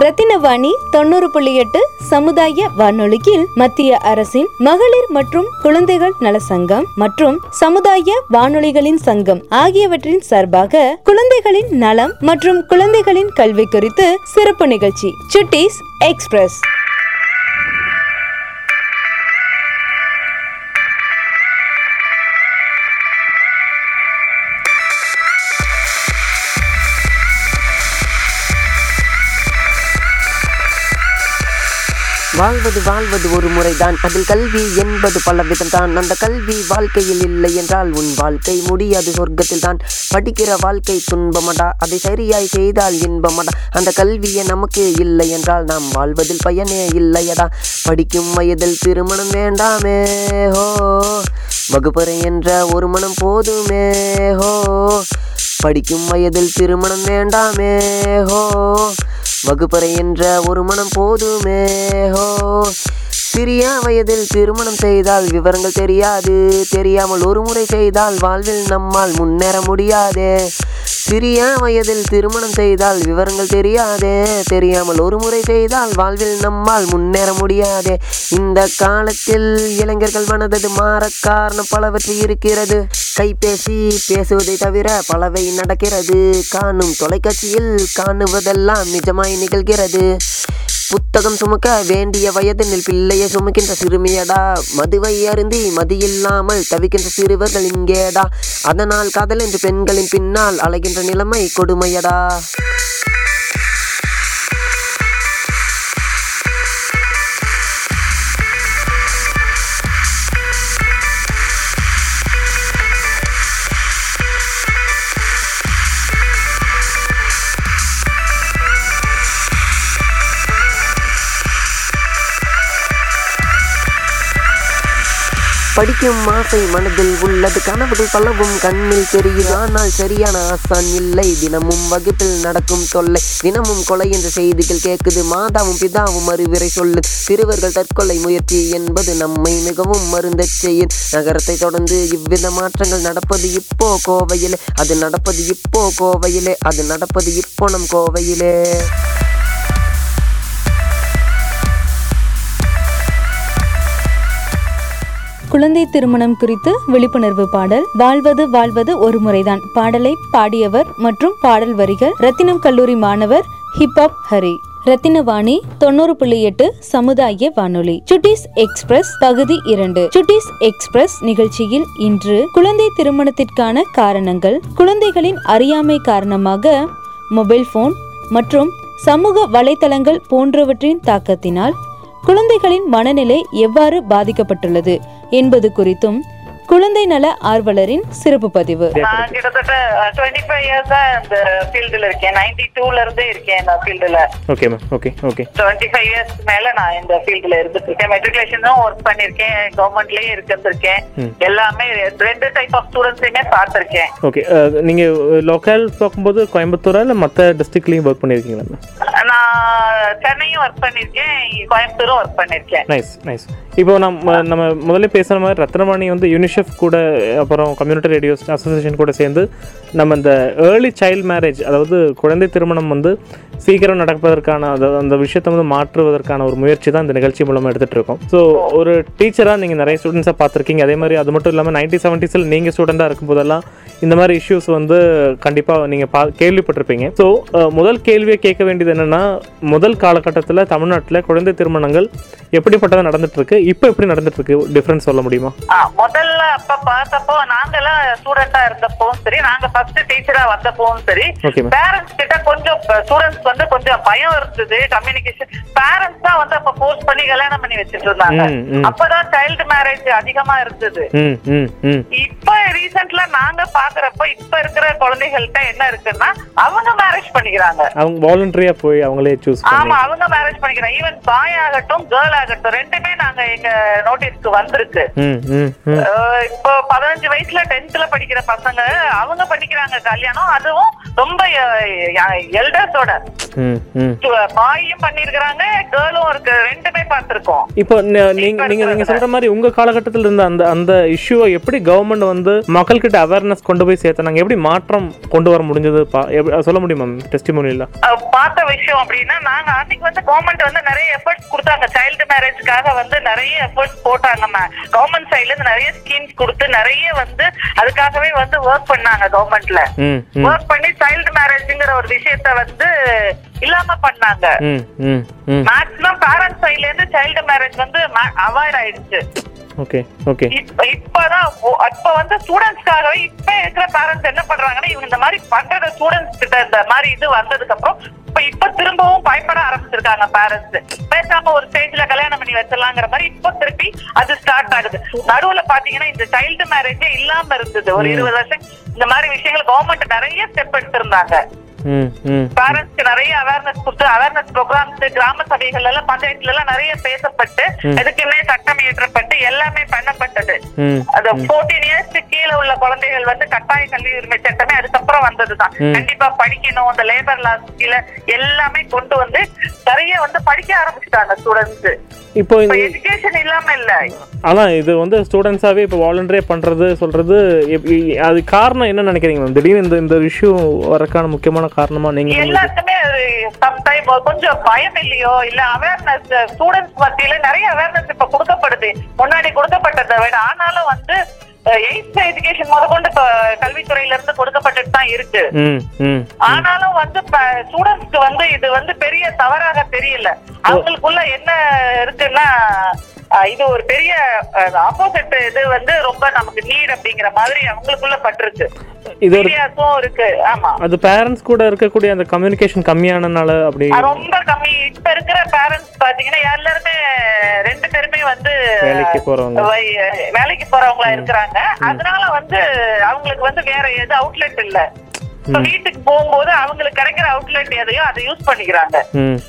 ரத்தினவாணி தொண்ணூறு புள்ளி எட்டு சமுதாய வானொலியில் மத்திய அரசின் மகளிர் மற்றும் குழந்தைகள் நல சங்கம் மற்றும் சமுதாய வானொலிகளின் சங்கம் ஆகியவற்றின் சார்பாக குழந்தைகளின் நலம் மற்றும் குழந்தைகளின் கல்வி குறித்து சிறப்பு நிகழ்ச்சி சுட்டீஸ் எக்ஸ்பிரஸ். வாழ்வது வாழ்வது ஒரு முறைதான். அதில் கல்வி என்பது பல விதம்தான் அந்த கல்வி வாழ்க்கையில் இல்லை என்றால் உன் வாழ்க்கை முடியாது சொர்க்கத்தில் தான் படிக்கிற வாழ்க்கை துன்பமடா. அதை சரியாய் செய்தால் இன்பமடா. அந்த கல்வியே நமக்கு இல்லை என்றால் நாம் வாழ்வதில் பயனே இல்லையடா. படிக்கும் வயதில் திருமணம் வேண்டாமே ஹோ. வகுப்பறை என்ற ஒரு மனம் போதுமே ஹோ. படிக்கும் வயதில் திருமணம் வேண்டாமே ஹோ. வகுப்பறை என்ற ஒரு மனம் போதுமே ஹோ. சிறிய வயதில் திருமணம் செய்தால் விவரங்கள் தெரியாது. தெரியாமல் ஒரு முறை செய்தால் வாழ்வில் நம்மால் முன்னேற முடியாதே. சிறிய வயதில் திருமணம் செய்தால் விவரங்கள் தெரியாதே. தெரியாமல் ஒரு முறை செய்தால் வாழ்வில் நம்மால் முன்னேற முடியாதே. இந்த காலத்தில் இளைஞர்கள் மனதது மாற காரணம் பலவற்றை இருக்கிறது. கைபேசி பேசுவதை தவிர பலவை நடக்கிறது. காணும் தொலைக்காட்சியில் காணுவதெல்லாம் நிஜமாய் நிகழ்கிறது. புத்தகம் சுமக்க வேண்டிய வயதினில் மதுவையை சுமக்கின்ற சிறுமியடா. மதுவை அருந்தி மதியில்லாமல் தவிக்கின்ற சிறுவர்கள் இங்கேடா. அதனால் காதல் என்று பெண்களின் பின்னால் அலைகின்ற நிலைமை கொடுமையடா. படிக்கும் ஆசை மனதில் உள்ளது. கனவுகள் பலவும் கண்ணில் தெரியுது. ஆனால் சரியான ஆசான் இல்லை. தினமும் வகுப்பில் நடக்கும் தொல்லை. தினமும் கொலை என்ற செய்திகள் கேட்குது. மாதாவும் பிதாவும் அறிவுரை சொல்லு சிறுவர்கள் தற்கொலை முயற்சி என்பது நம்மை மிகவும் மருந்த செய்யும் நகரத்தை தொடர்ந்து இவ்வித மாற்றங்கள் நடப்பது இப்போ கோவையிலே. அது நடப்பது இப்போ கோவையிலே. அது நடப்பது இப்போ நம் கோவையிலே. குழந்தை திருமணம் குறித்து விழிப்புணர்வு பாடல் வாழ்வது வாழ்வது ஒரு முறைதான் பாடலை பாடியவர் மற்றும் பாடல் வரிகள் ரத்தினம் கல்லூரி மாணவர் ஹிப்ஹாப் ஹரி. ரத்தினவாணி தொண்ணூறு புள்ளி எட்டு சமுதாய வானொலி. சுட்டிஸ் எக்ஸ்பிரஸ் பகுதி இரண்டு. சுட்டிஸ் எக்ஸ்பிரஸ் நிகழ்ச்சியில் இன்று குழந்தை திருமணத்திற்கான காரணங்கள் குழந்தைகளின் அறியாமை காரணமாக மொபைல் போன் மற்றும் சமூக வலைத்தளங்கள் போன்றவற்றின் தாக்கத்தினால் குழந்தைகளின் மனநிலை எவ்வாறு பாதிக்கப்பட்டுள்ளது? என்பது குறித்தும் குழந்தை நல ஆர்வலரின் சிறப்பு பதிவு. நான் கிட்டத்தட்ட டுவெண்ட்டி ஃபைவ் இயர்ஸா இந்த ஃபீல்டுல இருக்கேன். நைன்டி டூல இருந்தே இருக்கேன் இந்த ஃபீல்டுல okay ma'am okay okay twenty five years மேல நான் இந்த ஃபீல்டுல இருந்துட்டு இருக்கேன் மெட்ரிகுலேஷனும் ஒர்க் பண்ணிருக்கேன் கவர்மெண்ட்லயே இருந்திருக்கேன். எல்லாமே ரெண்டு டைப் ஆஃப் ஸ்டூடெண்ட்ஸையுமே பார்த்திருக்கேன். ஓகே நீங்கள் லோக்கல் பார்க்கும்போது கோயம்புத்தூரா இல்லை மற்ற டிஸ்ட்ரிக்ட்லேயும் ஒர்க் பண்ணியிருக்கீங்களா மேம் நான் சென்னையும் ஒர்க் பண்ணிருக்கேன் கோயம்புத்தூரும் ஒர்க் பண்ணிருக்கேன் நைஸ் நைஸ் இப்போ நம்ம நம்ம முதல்ல பேசுகிற மாதிரி ரத்னவாணி வந்து யூனிசெஃப் கூட அப்புறம் கம்யூனிட்டி ரேடியோ அசோசியேஷன் கூட சேர்ந்து நம்ம இந்த ஏர்லி சைல்ட் மேரேஜ் அதாவது குழந்தை திருமணம் வந்து சீக்கிரம் நடப்பதற்கான அதாவது அந்த விஷயத்தை வந்து மாற்றுவதற்கான ஒரு முயற்சி தான் இந்த நிகழ்ச்சி மூலமாக எடுத்துகிட்டு இருக்கோம். ஸோ ஒரு டீச்சராக நீங்கள் நிறைய ஸ்டூடெண்ட்ஸை பார்த்துருக்கீங்க. அதே மாதிரி அது மட்டும் இல்லாமல் நைன்டி செவன்ட்டீஸில் நீங்கள் ஸ்டூடெண்ட்டாக இருக்கும்போதெல்லாம் இந்த மாதிரி இஷ்யூஸ் வந்து கண்டிப்பாக நீங்கள் பா கேள்விப்பட்டிருப்பீங்க. ஸோ முதல் கேள்வியை கேட்க வேண்டியது என்னென்னா முதல் காலகட்டத்தில் தமிழ்நாட்டில் குழந்தை திருமணங்கள் எப்படிப்பட்டதாக நடந்துகிட்ருக்கு இப்போ எப்படி நடந்துட்டு இருக்கு டிஃப்ரென்ஸ் சொல்ல முடியுமா? முதல்ல அப்ப பார்த்தப்போ நாங்கெல்லாம் ஸ்டூடெண்டா இருந்தப்பவும் சரி நாங்க ஃபர்ஸ்ட் டீச்சரா வந்தப்பவும் சரி. பேரண்ட்ஸ் கிட்ட கொஞ்சம் ஸ்டூடெண்ட்ஸ் வந்து கொஞ்சம் பயம் இருந்தது கம்யூனிகேஷன் பேரண்ட்ஸ் தான் வந்து அப்ப போஸ்ட் பண்ணி கல்யாணம் பண்ணி வச்சிட்டு இருந்தாங்க. அப்பதான் சைல்டு மேரேஜ் அதிகமா இருந்தது. இப்ப நாங்க பாக்குறப்ப இப்ப இருக்கிற குழந்தைகள்கிட்ட என்ன இருக்குன்னா அவங்க மேரேஜ் பண்ணிக்கிறாங்க. அவங்க வாலண்டரியாக போய் அவங்களே சூஸ் ஆமா அவங்க மேரேஜ் பண்ணிக்கிறாங்க. ஈவன் பாய் ஆகட்டும் கேர்ள் ஆகட்டும் ரெண்டுமே நாங்க எங்க நோட்டீஸ்க்கு வந்திருக்கு. இப்போ பதினஞ்சு வயசுல டென்த்ல படிக்கிற பசங்க அவங்க பண்ணிக்கிறாங்க கல்யாணம். அதுவும் ரொம்ப எல்டர்ஸோட பாயும் பண்ணிருக்கிறாங்க கேர்ளும் இருக்கு. ரெண்டுமே பார்த்திருக்கோம். இப்போ நீங்க நீங்க சொல்ற மாதிரி உங்க காலகட்டத்தில் இருந்த அந்த அந்த இஷ்யூவை எப்படி கவர்மெண்ட் வந்து மக்கள்கிட்ட அவேர்னஸ் கொண்டு போய் சேர்த்தனாங்க எப்படி மாற்றம் கொண்டு வர முடிஞ்சது? சொல்ல முடியுமா டெஸ்டிமோனியில் பார்த்த விஷயம் அப்படின்னா நாங்க அன்னைக்கு வந்து கவர்மெண்ட் வந்து நிறைய எஃபர்ட்ஸ் கொடுத்தாங்க. சைல்டு மேரேஜ்க்காக வந்து நிறைய எஃபர்ட்ஸ் போட்டாங்க கவர்மெண்ட் சைடுல இருந்து நிறைய ஸ்கீம்ஸ் கொடுத்து நிறைய வந்து அதுக்காகவே வந்து ஒர்க் பண்ணாங்க கவர்மெண்ட்ல ஒர்க் பண்ணி சைல்டு மேரேஜ்ங்கிற ஒரு விஷயத்த வந்து இல்லாம பண்ணாங்க. ம் ம் ம். மேக்ஸிமம் பேரண்ட்ஸ் சைடுல இருந்து சைல்டு மேரேஜ் வந்து அவாய்ட் ஆயிடுச்சு. Okay okay. இப்ப இப்பதான் இப்ப வந்து ஸ்டூடெண்ட்ஸ்க்காகவே இப்ப இருக்கிற பேரண்ட்ஸ் என்ன பண்றாங்கன்னா இவங்க இந்த மாதிரி பண்றத ஸ்டூடெண்ட்ஸ் கிட்ட இந்த மாதிரி இது வந்ததுக்கு அப்புறம் இப்ப இப்ப திரும்பவும் பயப்பட ஆரம்பிச்சிருக்காங்க பேரண்ட்ஸ் பேசாம ஒரு ஸ்டேஜ்ல கல்யாணம் பண்ணி வச்சிடலாங்கிற மாதிரி இப்ப திருப்பி அது ஸ்டார்ட் ஆகுது. நடுவுல பாத்தீங்கன்னா இந்த சைல்டு மேரேஜே இல்லாம இருந்தது. ஒரு இருபது வருஷம் இந்த மாதிரி விஷயங்கள் கவர்மெண்ட் நிறைய ஸ்டெப் எடுத்திருந்தாங்க. பேரண்ட்ஸ்க்கு நிறைய அவேர்னஸ் கொடுத்து அவேர்னஸ் ப்ரோக்ராம்ஸ் கிராம சபைகள் எல்லாம் பஞ்சாயத்துல எல்லாம் நிறைய பேசப்பட்டு இதுக்குன்னே சட்டம் இயற்றப்பட்டு எல்லாமே பண்ணப்பட்டது. அது 14 இயர்ஸ்க்கு கீழே உள்ள குழந்தைகள் வந்து கட்டாய கல்வி உரிமை சட்டமே அதுக்கப்புறம் வந்ததுதான். கண்டிப்பா படிக்கணும் இந்த லேபர் லாஸ் கீழே எல்லாமே கொண்டு வந்து நிறைய வந்து படிக்க ஆரம்பிச்சுட்டாங்க ஸ்டூடெண்ட்ஸ் இப்போ எஜுகேஷன் இல்லாம இல்ல. அதான் இது வந்து ஸ்டூடெண்ட்ஸாகவே இப்போ வாலண்டரியாக பண்ணுறது சொல்கிறது அது காரணம் என்ன நினைக்கிறீங்க? மேம் திடீர்னு இந்த இந்த இஷ்யூ வரக்கான முக்கியமான காரணமாக நீங்கள் எல்லாருக்குமே சம்டைம் கொஞ்சம் பயம் இல்லையோ? இல்ல அவேர்னஸ் ஸ்டூடெண்ட்ஸ் மத்தியில நிறைய அவேர்னஸ் இப்ப கொடுக்கப்படுது. முன்னாடி கொடுக்கப்பட்டதை விட. ஆனாலும் வந்து எயித் எஜுகேஷன் முதற்கொண்டு இப்ப கல்வித்துறையில இருந்து கொடுக்கப்பட்டுட்டு தான் இருக்கு. ஆனாலும் வந்து ஸ்டூடெண்ட்ஸ்க்கு வந்து இது வந்து பெரிய தவறாக தெரியல. அவங்களுக்குள்ள என்ன இருக்குன்னா இது ஒரு பெரிய ஆப்போசிட் இது வந்து ரொம்ப நமக்கு நீட் அப்படிங்கிற மாதிரி அவங்களுக்குள்ள பட்டிருக்கு இது சீரியஸும் இருக்கு. ஆமா. அது பேரண்ட்ஸ் கூட இருக்கக்கூடிய அந்த கம்யூனிகேஷன் கம்மியானனால அப்படி ரொம்ப கம்மி. இப்ப இருக்கிற பேரண்ட்ஸ் பாத்தீங்கன்னா எல்லாருமே ரெண்டு பேருமே வந்து வேலைக்கு போறவங்க. வேலைக்கு போறவங்களா இருக்கிறாங்க. அதனால வந்து அவங்களுக்கு வந்து வேற எது அவுட்லெட் இல்ல. வீட்டுக்கு போகும்போது அவங்களுக்கு கிடைக்கிற அவுட்லெட் எதையோ அதை யூஸ் பண்ணிக்கிறாங்க.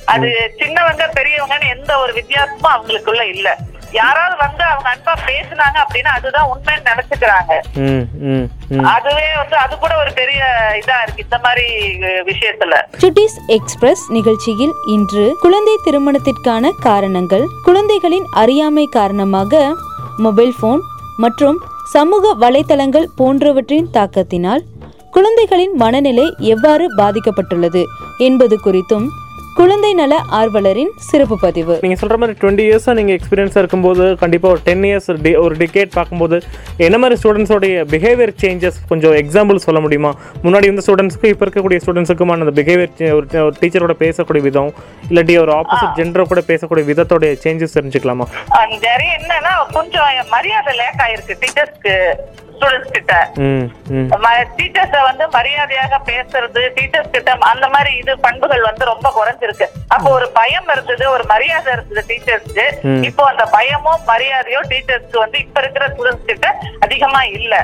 அது சின்னவங்க பெரியவங்கன்னு எந்த ஒரு வித்தியாசமும் அவங்களுக்குள்ள இல்ல. யாராவது வந்து அவங்க அன்பா பேசுனாங்க அப்படின்னா அதுதான் உண்மைன்னு நினைச்சுக்கிறாங்க. ம் ம் ம். அதுவே வந்து அது கூட ஒரு பெரிய இதா இருக்கு இந்த மாதிரி விஷயத்துல. சுட்டிஸ் எக்ஸ்பிரஸ் நிகழ்ச்சியில் இன்று குழந்தை திருமணத்திற்கான காரணங்கள் குழந்தைகளின் அறியாமை காரணமாக மொபைல் போன் மற்றும் சமூக வலைத்தளங்கள் போன்றவற்றின் தாக்கத்தினால் குழந்தைகளின் மனநிலை எவ்வாறு பாதிக்கப்பட்டுள்ளது என்பது குறித்தும் குழந்தை நல ஆர்வலரின் சிறப்பு பதிவு. நீங்கள் சொல்கிற மாதிரி டுவெண்ட்டி இயர்ஸாக நீங்கள் எக்ஸ்பீரியன்ஸாக இருக்கும்போது கண்டிப்பாக ஒரு டென் இயர்ஸ் டே ஒரு டிகேட் பார்க்கும்போது என்ன மாதிரி ஸ்டூடெண்ட்ஸோடைய பிஹேவியர் சேஞ்சஸ் கொஞ்சம் எக்ஸாம்பிள் சொல்ல முடியுமா? முன்னாடி இருந்த ஸ்டூடெண்ட்ஸ்க்கு இப்போ இருக்கக்கூடிய ஸ்டூடெண்ட்ஸுக்குமான அந்த பிஹேவியர் ஒரு டீச்சரோட பேசக்கூடிய விதம் இல்லாட்டி ஒரு ஆப்போசிட் ஜெண்டரை கூட பேசக்கூடிய விதத்தோடைய சேஞ்சஸ் தெரிஞ்சுக்கலாமா? நிறைய என்னன்னா கொஞ்சம் மரியாதை லேக் ஆயிருக்கு டீச்சர்ஸ்க்கு ஸ்டூடெண்ட்ஸ் கிட்ட. டீச்சர்ஸ வந்து மரியாதையாக பேசுறது டீச்சர்ஸ் கிட்ட அந்த மாதிரி இது பண்புகள் வந்து ரொம்ப குறைஞ்சிருக்கு. அப்போ ஒரு பயம் இருந்தது ஒரு மரியாதை இருந்தது டீச்சர்ஸ்க்கு இப்போ அந்த பயமோ மரியாதையோ டீச்சர்ஸ்க்கு வந்து இப்ப இருக்கிற ஸ்டூடெண்ட்ஸ் கிட்ட அதிகமா இல்ல.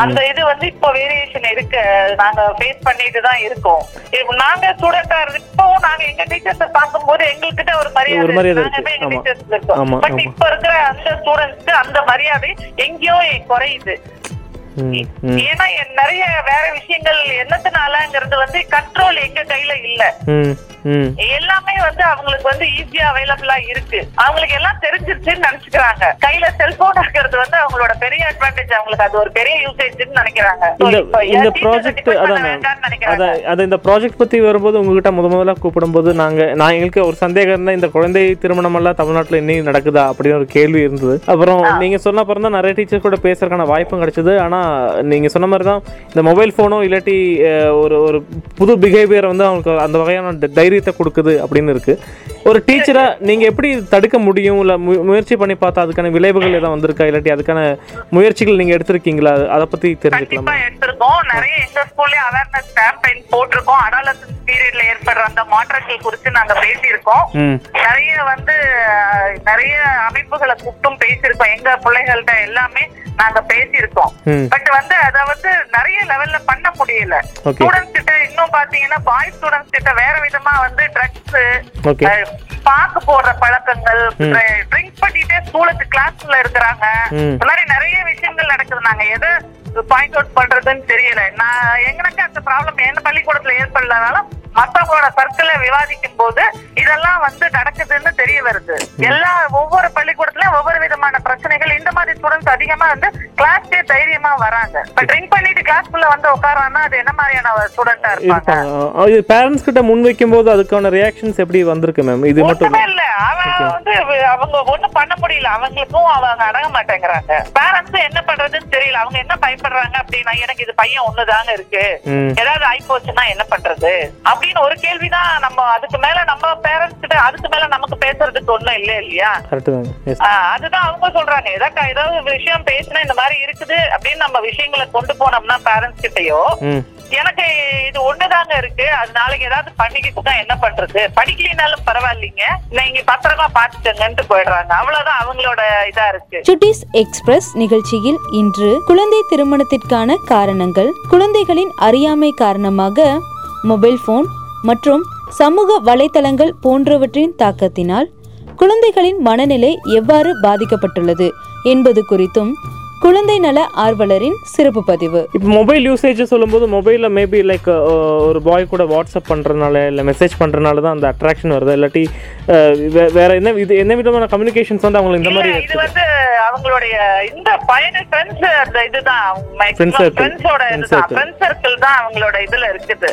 அந்த இது வந்து இப்போ வேரியேஷன் இருக்கு. நாங்க ஃபேஸ் பண்ணிட்டு தான் இருக்கோம். நாங்க ஸ்டூடெண்டா இப்பவும் நாங்க எங்க டீச்சர்ஸ பார்க்கும்போது எங்ககிட்ட ஒரு மரியாதை. நாங்க. எங்க. டீச்சர்ஸ் இருக்கோம். பட். இப்ப இருக்கிற அந்த ஸ்டூடெண்ட்ஸ்க்கு அந்த மரியாதை எங்கேயோ குறையுது ம் ம் ஏன்னா நிறைய வேற விஷயங்கள் என்னத்தினாலங்கிறது வந்து கண்ட்ரோல் எங்க கையில இல்ல. எல்லாமே வந்து அவங்களுக்கு வந்து ஈஸியா அவைலபிளா இருக்கு. அவங்களுக்கு எல்லாம் தெரிஞ்சிருச்சுன்னு நினைச்சுக்கிறாங்க. கையில செல்போன் இருக்கிறது வந்து அவங்களோட பெரிய அட்வான்டேஜ் அவங்களுக்கு அது ஒரு பெரிய யூசேஜ்னு நினைக்கிறாங்க. இந்த ப்ராஜெக்ட் அதான்? அத இந்த ப்ராஜெக்ட் பத்தி வரும்போது உங்ககிட்ட முத முதல்ல கூப்பிடும்போது நாங்க நான் எங்களுக்கு ஒரு சந்தேகம் இருந்தா இந்த குழந்தை திருமணம் எல்லாம் தமிழ்நாட்டுல இன்னும் நடக்குதா? அப்படின்னு ஒரு கேள்வி இருந்தது. அப்புறம் நீங்க சொன்ன அப்புறம் தான் நிறைய டீச்சர் கூட பேசுறதுக்கான வாய்ப்பும் கிடைச்சது. ஆனா நீங்கள் சொன்ன மாதிரி தான் இந்த மொபைல் ஃபோனோ இல்லாட்டி ஒரு ஒரு புது பிஹேவியர் வந்து அவங்களுக்கு அந்த வகையான தைரியத்தை கொடுக்குது அப்படின்னு இருக்கு. ஒரு டீச்சரா நீங்க எப்படி தடுக்க முடியும்? இல்ல முயற்சி பண்ணி பார்த்தா அதுக்கான விளைவுகள் ஏதாவது வந்திருக்கா? இல்லாட்டி அதுக்கான முயற்சிகள் நீங்க எடுத்திருக்கீங்களா? அதை பத்தி தெரிஞ்சுக்கலாமா? கண்டிப்பா எடுத்திருக்கோம். நிறைய எங்க ஸ்கூல்லயே அவேர்னஸ் கேம்பெயின் போட்டிருக்கோம். அடாலசன்ஸ் பீரியட்ல ஏற்படுற அந்த மாற்றங்கள் குறித்து நாங்க பேசியிருக்கோம். நிறைய வந்து நிறைய அமைப்புகளை கூப்பிட்டும் பேசியிருக்கோம். எங்க பிள்ளைகள்ட்ட எல்லாமே நாங்க பேசியிருக்கோம். பட் வந்து அத வந்து நிறைய லெவல்ல பண்ண முடியல. ஸ்டூடெண்ட்ஸ் கிட்ட இன்னும் பாத்தீங்கன்னா பாய் ஸ்டூடெண்ட்ஸ் கிட்ட வேற விதமா வந்து ட்ரக்ஸ் பாக்கு போடுற பழக்கங்கள் ட்ரிங்க் பண்ணிட்டே ஸ்கூலுக்கு கிளாஸ்ல இருக்கிறாங்க. இந்த மாதிரி நிறைய விஷயங்கள் நடக்குது நாங்க. எதை பாயிண்ட் அவுட் பண்றதுன்னு தெரியல. நான் எங்களுக்கு அந்த ப்ராப்ளம் என்ன பள்ளிக்கூடத்துல ஏற்படலனாலும் மத்தவங்களோட சர்க்கிள விவாதிக்கும் போது இதெல்லாம் வந்து நடக்குதுன்னு தெரிய வருது. எல்லா ஒவ்வொரு பள்ளிக்கூடத்துலயும் ஒவ்வொரு விதமான பிரச்சனைகள் இந்த மாதிரி ஸ்டூடெண்ட்ஸ் அதிகமா வந்து கிளாஸ்க்கே தைரியமா வராங்க? இப்ப ட்ரிங்க் பண்ணிட்டு கிளாஸ்க்குள்ள வந்து உட்காரான்னா அது என்ன மாதிரியான ஸ்டூடெண்டா இருப்பாங்க? இது பேரண்ட்ஸ் கிட்ட முன் வைக்கும் போது அதுக்கான ரியாக்ஷன்ஸ் எப்படி வந்திருக்கு மேம் இது மட்டும் இல்ல. அவன் வந்து அவங்க ஒண்ணும் பண்ண முடியல. அவங்களுக்கும் அவங்க அடங்க மாட்டேங்கிறாங்க. பேரண்ட்ஸ் என்ன பண்றதுன்னு தெரியல. அவங்க என்ன பயப்படுறாங்க அப்படின்னா எனக்கு இது பையன் ஒண்ணுதாங்க இருக்கு. ஏதாவது ஆயி போச்சுன்னா என்ன பண்றது? அப்படின்னு ஒரு கேள்விதான் நம்ம அதுக்கு மேல நம்ம பேரண்ட்ஸ் கிட்ட அதுக்கு மேல நமக்கு பேசுறதுக்கு ஒண்ணும் இல்ல இல்லையா அதுதான் அவங்க சொல்றாங்க. ஏதாவது ஏதாவது விஷயம் பேசினா இந்த மாதிரி இருக்குது அப்படின்னு நம்ம விஷயங்களை கொண்டு போனோம்னா பேரண்ட்ஸ் கிட்டயோ எனக்கு இது ஒண்ணுதாங்க இருக்கு. அது நாளைக்கு ஏதாவது பண்ணிக்கிட்டு தான் என்ன பண்றது? படிக்கலினாலும் பரவாயில்லைங்க. நீங்க பத்திரமா பாத்துக்கங்கன்ட்டு போயிடுறாங்க. அவ்வளவுதான் அவங்களோட இதா இருக்கு. சுட்டிஸ் எக்ஸ்பிரஸ் நிகழ்ச்சியில் இன்று குழந்தை திருமணத்திற்கான காரணங்கள் குழந்தைகளின் அறியாமை காரணமாக மொபைல் போன் மற்றும் சமூக வலைத்தளங்கள் போன்றவற்றின் தாக்கத்தினால் குழந்தைகளின் மனநிலை எவ்வாறு பாதிக்கப்பட்டுள்ளது என்பது குறித்தும் குழந்தை நல ஆர்வலரின் சிறப்பு பதிவு. இப்போ மொபைல் யூசேஜ் சொல்லும்போது மொபைலில் மேபி லைக் ஒரு பாய் கூட வாட்ஸ்அப் பண்ணுறதுனால இல்லை மெசேஜ் பண்ணுறதுனால தான் அந்த அட்ராக்ஷன் வருது. இல்லாட்டி வேற என்ன இது என்ன விதமான கம்யூனிகேஷன்ஸ் வந்து அவங்களுக்கு இந்த மாதிரி இது வந்து அவங்களுடைய இந்த பையன ஃப்ரெண்ட்ஸ் இதுதான். Friend circle. ஃப்ரெண்ட்ஸோட Friend இதுதான். circle. ஃப்ரெண்ட் சர்க்கிள் தான் அவங்களோட இதுல இருக்குது.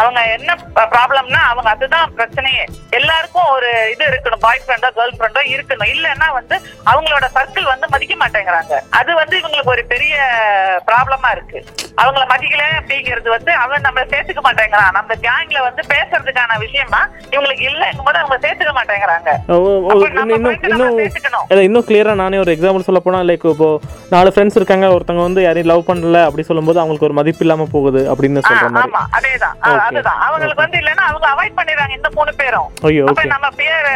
அவங்க என்ன ப்ராப்ளம்னா அவங்க அதுதான் பிரச்சனையே. எல்லாருக்கும் ஒரு இது இருக்கணும் பாய் ஃப்ரெண்டோ கேர்ள் ஃப்ரெண்டோ இருக்கணும். இல்லைன்னா வந்து அவங்களோட சர்க்கிள் வந்து மதிக்க மாட்டேங்கிறாங்க. அது வந்து இவங்களுக்கு ஒரு பெரிய ப்ராப்ளமா இருக்கு. அவங்கள மதிக்கல அப்படிங்கிறது வந்து அவன் நம்ம சேர்த்துக்க மாட்டேங்கிறான். நம்ம கேங்ல வந்து பேசுறதுக்கான விஷயமா இவங்களுக்கு இல்லைங்கும் போது அவங்க சேர்த்துக்க மாட்டேங்கிறாங்க. இன்னும் கிளியராக நானே ஒரு எக்ஸாம்பிள் சொல்ல போனால் லைக் இப்போ நாலு ஃப்ரெண்ட்ஸ் இருக்காங்க ஒருத்தவங்க வந்து யாரையும் லவ் பண்ணல அப்படி சொல்லும்போது அவங்களுக்கு ஒரு மதிப்பு இல்லாமல் போகுது அப்படின்னு மாதிரி. ஆமா அதேதான். அதுதான். அவங்களுக்கு வந்து இல்லன்னா அவங்க அவாய்ட் பண்ணிடுறாங்க இந்த மூணு பேரும். ஐயோ அப்ப நம்ம பேர்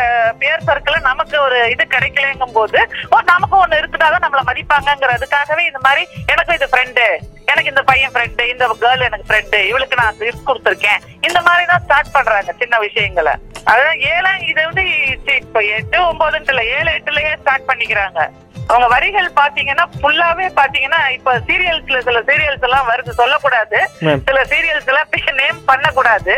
பேர் சர்க்கிள் நமக்கு ஒரு இது கிடைக்கலங்கும் போது நமக்கு ஒண்ணு இருக்குதாதான் நம்மள மதிப்பாங்கங்கிறதுக்காகவே இந்த மாதிரி எனக்கு இது ஃப்ரெண்டு எனக்கு இந்த பையன் ஃப்ரெண்டு இந்த கேர்ள் எனக்கு ஃப்ரெண்டு இவளுக்கு நான் கிஃப்ட் கொடுத்துருக்கேன். இந்த மாதிரி தான் ஸ்டார்ட் பண்றாங்க சின்ன விஷயங்களை. அதான் ஏழாம் இது வந்து இப்போ இப்ப எட்டு ஒன்பதுன்ட்டு இல்ல ஏழு எட்டுலயே ஸ்டார்ட் பண்ணிக்கிறாங்க. அவங்க வரிகள் பாத்தீங்கன்னா ஃபுல்லாவே பாத்தீங்கன்னா இப்ப சீரியல்ஸ்ல சில சீரியல்ஸ் எல்லாம் வருது சொல்லக்கூடாது. சில சீரியல்ஸ் எல்லாம் நேம் பண்ணக்கூடாது.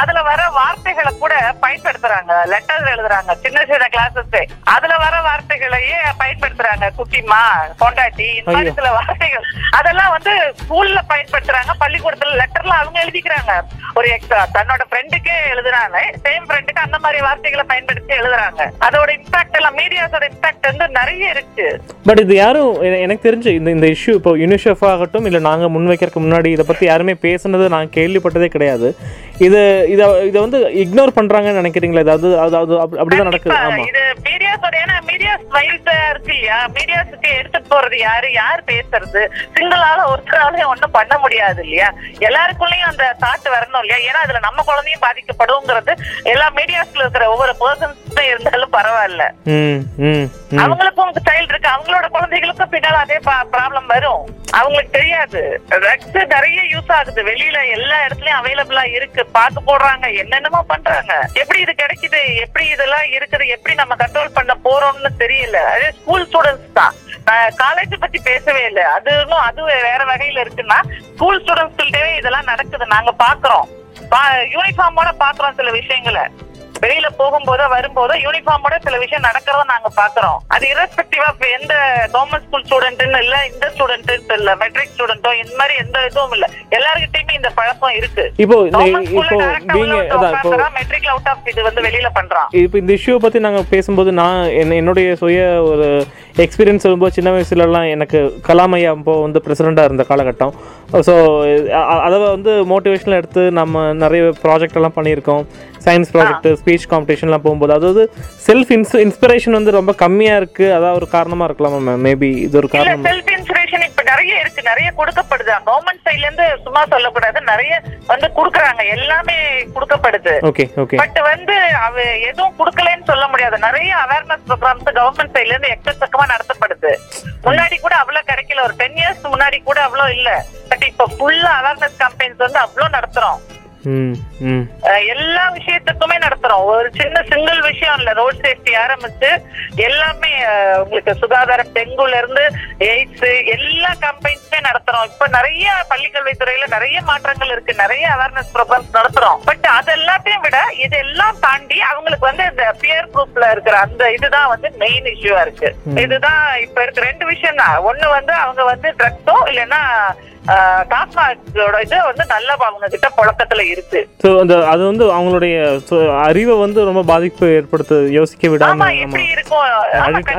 அதுல வர வார்த்தைகளை கூட பயன்படுத்துறாங்க. லெட்டர் எழுதுறாங்க. சின்ன சின்ன கிளாஸஸ் அதுல வர வார்த்தைகளையே பயன்படுத்துறாங்க. குட்டிமா பொண்டாட்டி இந்த மாதிரி. சில வார்த்தைகள். அதெல்லாம் வந்து ஸ்கூல்ல பயன்படுத்துறாங்க. பள்ளிக்கூடத்துல லெட்டர்ல அவங்க எழுதிக்கிறாங்க. ஒரு எக்ஸ்ட்ரா தன்னோட ஃப்ரெண்டுக்கே எழுதுறாங்க. சேம் ஃப்ரெண்டுக்கு அந்த மாதிரி வார்த்தைகளை பயன்படுத்தி எழுதுறாங்க. அதோட இம்பாக்ட் எல்லாம் மீடியாஸோட இம்பாக்ட் வந்து நிறைய இருக்கு. பட் இது யாரும் எனக்கு தெரிஞ்சு இந்த இந்த இஷ்யூ இப்போ யூனிசெஃப் ஆகட்டும் இல்லை நாங்கள் முன்வைக்கிறதுக்கு முன்னாடி இதை பற்றி யாருமே பேசுனது நான் கேள்விப்பட்டதே கிடையாது. இது இதை இதை வந்து இக்னோர் பண்ணுறாங்கன்னு நினைக்கிறீங்களா? ஏதாவது அதாவது அப்படி அப்படிதான் நடக்குது. ஆமாம் இது மீடியாஸோட ஏன்னா மீடியாஸ் வைல்டா இருக்கு இல்லையா? மீடியாஸுக்கு எடுத்துட்டு போறது யாரு? யார் பேசுறது? சிங்கிளால ஒருத்தரால ஒண்ணும் பண்ண முடியாது இல்லையா? எல்லாருக்குள்ளயும் அந்த தாட் வரணும் இல்லையா? ஏன்னா அதுல நம்ம குழந்தையும் பாதிக்கப்படுங்கிறது எல்லா மீடியாஸ்ல இருக்கிற ஒவ்வொரு பர்சன்ஸ் இருந்தாலும் பரவாயில்ல. அவங்களுக்கும் சைல்டு இருக்கு. அவங்களோட குழந்தைகளுக்கும் பின்னால அதே ப்ராப்ளம் வரும். அவங்களுக்கு தெரியாது. ட்ரக்ஸ் நிறைய யூஸ் ஆகுது. வெளியில எல்லா இடத்துலயும் அவைலபிளா இருக்கு. பாத்து போடுறாங்க. என்னென்னமோ பண்றாங்க. எப்படி இது கிடைக்குது? எப்படி இதெல்லாம் இருக்குது? எப்படி நம்ம கண்ட்ரோல் பண்ண போறோம்னு தெரியல. அதே ஸ்கூல் ஸ்டூடெண்ட்ஸ் தான். காலேஜ் பத்தி பேசவே இல்லை. அது இன்னும் அது வேற வகையில இருக்குன்னா ஸ்கூல் ஸ்டூடெண்ட்ஸ்கிட்டவே இதெல்லாம் நடக்குது. நாங்க பாக்குறோம் யூனிஃபார்மோட பாக்குறோம் சில விஷயங்களை. வெளியில போகும்போதோ வரும்போதோ யூனிஃபார்மோட சில விஷயம் நடக்கிறத நாங்க பாக்குறோம். அது இரஸ்பெக்டிவ் ஆஃப் எந்த கவர்மெண்ட் ஸ்கூல் ஸ்டூடெண்ட்னு இல்ல இந்த ஸ்டூடெண்ட் இல்ல மெட்ரிக் ஸ்டூடெண்டோ இந்த மாதிரி எந்த இதுவும் இல்ல. எல்லாருக்கிட்டயுமே இந்த பழக்கம் இருக்கு. இப்போ நீங்க மெட்ரிக்ல அவுட் ஆஃப் இது வந்து வெளியில பண்றான். இப்போ இந்த இஷ்யூவை பற்றி நாங்கள் பேசும்போது நான் என்ன என்னுடைய சுய ஒரு எக்ஸ்பீரியன்ஸ் சொல்லும்போது சின்ன வயசுலலாம் எனக்கு கலாம் ஐயா அப்போ வந்து பிரசிடெண்ட்டாக இருந்த காலகட்டம். ஸோ அதை வந்து மோட்டிவேஷனில் எடுத்து நம்ம நிறைய ப்ராஜெக்ட் எல்லாம் பண்ணியிருக்கோம் சயின்ஸ் ப்ராஜெக்ட் ஸ்பீச் காம்படிஷன்லாம் போகும்போது. அதாவது செல்ஃப் இன்ஸ் இன்ஸ்பிரேஷன் வந்து ரொம்ப கம்மியாக இருக்குது அதான் ஒரு காரணமாக இருக்கலாம் மேம் மேபி இது ஒரு காரணம். செல்ஃப் நிறைய இருக்கு நிறைய கொடுக்கப்படுது. கவர்மெண்ட் சைட்ல இருந்து சும்மா சொல்லக்கூடாது. நிறைய வந்து குடுக்குறாங்க. எல்லாமே கொடுக்கப்படுது. பட் வந்து அவ எதுவும் குடுக்கலன்னு சொல்ல முடியாது. நிறைய அவேர்னஸ் ப்ரோக்ராம்ஸ் கவர்மெண்ட் சைட்ல இருந்து எக்கச்சக்கமா நடத்தப்படுது. முன்னாடி கூட அவ்வளவு கிடைக்கல. ஒரு டென் இயர்ஸ் முன்னாடி கூட அவ்வளவு இல்ல. பட் இப்ப ஃபுல்லா அவேர்னஸ் கம்பெனிஸ் வந்து அவ்வளவு நடத்துறோம். எல்லா விஷயத்துக்குமே நடத்துறோம். ஒரு சின்ன சிங்கிள் விஷயம் இல்ல ரோட் சேஃப்டி ஆரம்பிச்சு எல்லாமே உங்களுக்கு சுகாதாரம் டெங்குல இருந்து எய்ட்ஸ் எல்லா கம்பெனிஸுமே நடத்துறோம். இப்ப நிறைய பள்ளிக்கல்வித்துறையில நிறைய மாற்றங்கள் இருக்கு. நிறைய அவேர்னஸ் ப்ரோக்ராம்ஸ் நடத்துறோம். பட் அது எல்லாத்தையும் விட இதெல்லாம் தாண்டி அவங்களுக்கு வந்து இந்த பியர் குரூப்ல இருக்கிற அந்த இதுதான் வந்து மெயின் இஷ்யூவா இருக்கு. இதுதான் இப்ப இருக்க ரெண்டு விஷயம் தான் ஒண்ணு வந்து அவங்க வந்து ட்ரக்ஸோ இல்லைன்னா டாஸ்மாகோட இது வந்து நல்ல அவங்க கிட்ட புழக்கத்துல இருக்கு. ஸோ அந்த அது வந்து அவங்களுடைய so, அறிவை வந்து ரொம்ப பாதிப்பு ஏற்படுத்த யோசிக்க விடாம எப்படி இருக்கும்?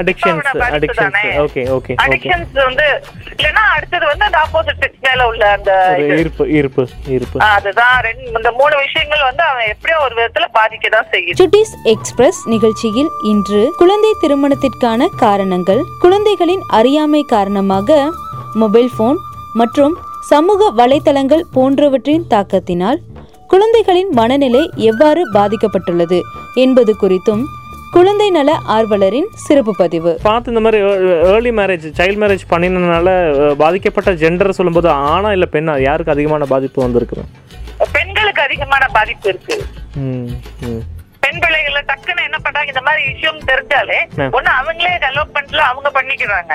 Addictions addictions okay okay addictions வந்து இல்லைன்னா அடுத்தது வந்து அந்த ஆப்போசிட் செக்ஸ் மேல உள்ள அந்த. ஈர்ப்பு ஈர்ப்பு ஈர்ப்பு. ஆ, அதுதான் ரெண்டு இந்த மூணு விஷயங்கள் வந்து அவன் எப்படியோ ஒரு விதத்துல பாதிக்க தான் செய்யுது. சுட்டிஸ் எக்ஸ்பிரஸ் நிகழ்ச்சியில் இன்று குழந்தை திருமணத்திற்கான காரணங்கள் குழந்தைகளின் அறியாமை காரணமாக மொபைல் போன் மற்றும் சமூக வலைத்தளங்கள் போன்றவற்றின் தாக்கத்தினால் குழந்தைகளின் மனநிலை எவ்வாறு பாதிக்கப்பட்டுள்ளது என்பது குறித்தும் குழந்தை நல ஆர்வலரின் சிறப்பு பதிவு. பார்த்து இந்த மாதிரி ஏர்லி மேரேஜ் சைல்ட் மேரேஜ் பண்ணினதுனால பாதிக்கப்பட்ட ஜெண்டர் சொல்லும்போது ஆணா இல்லை பெண்ணா? யாருக்கு அதிகமான பாதிப்பு வந்திருக்கு? பெண்களுக்கு அதிகமான பாதிப்பு இருக்கு. ம் ம். பெண் பிள்ளைகள டக்குன்னு என்ன பண்றாங்க? இந்த மாதிரி விஷயம் தெரிஞ்சாலே. ஒண்ணு அவங்களே டெவலப்மெண்ட்ல அவங்க பண்ணிக்கிறாங்க.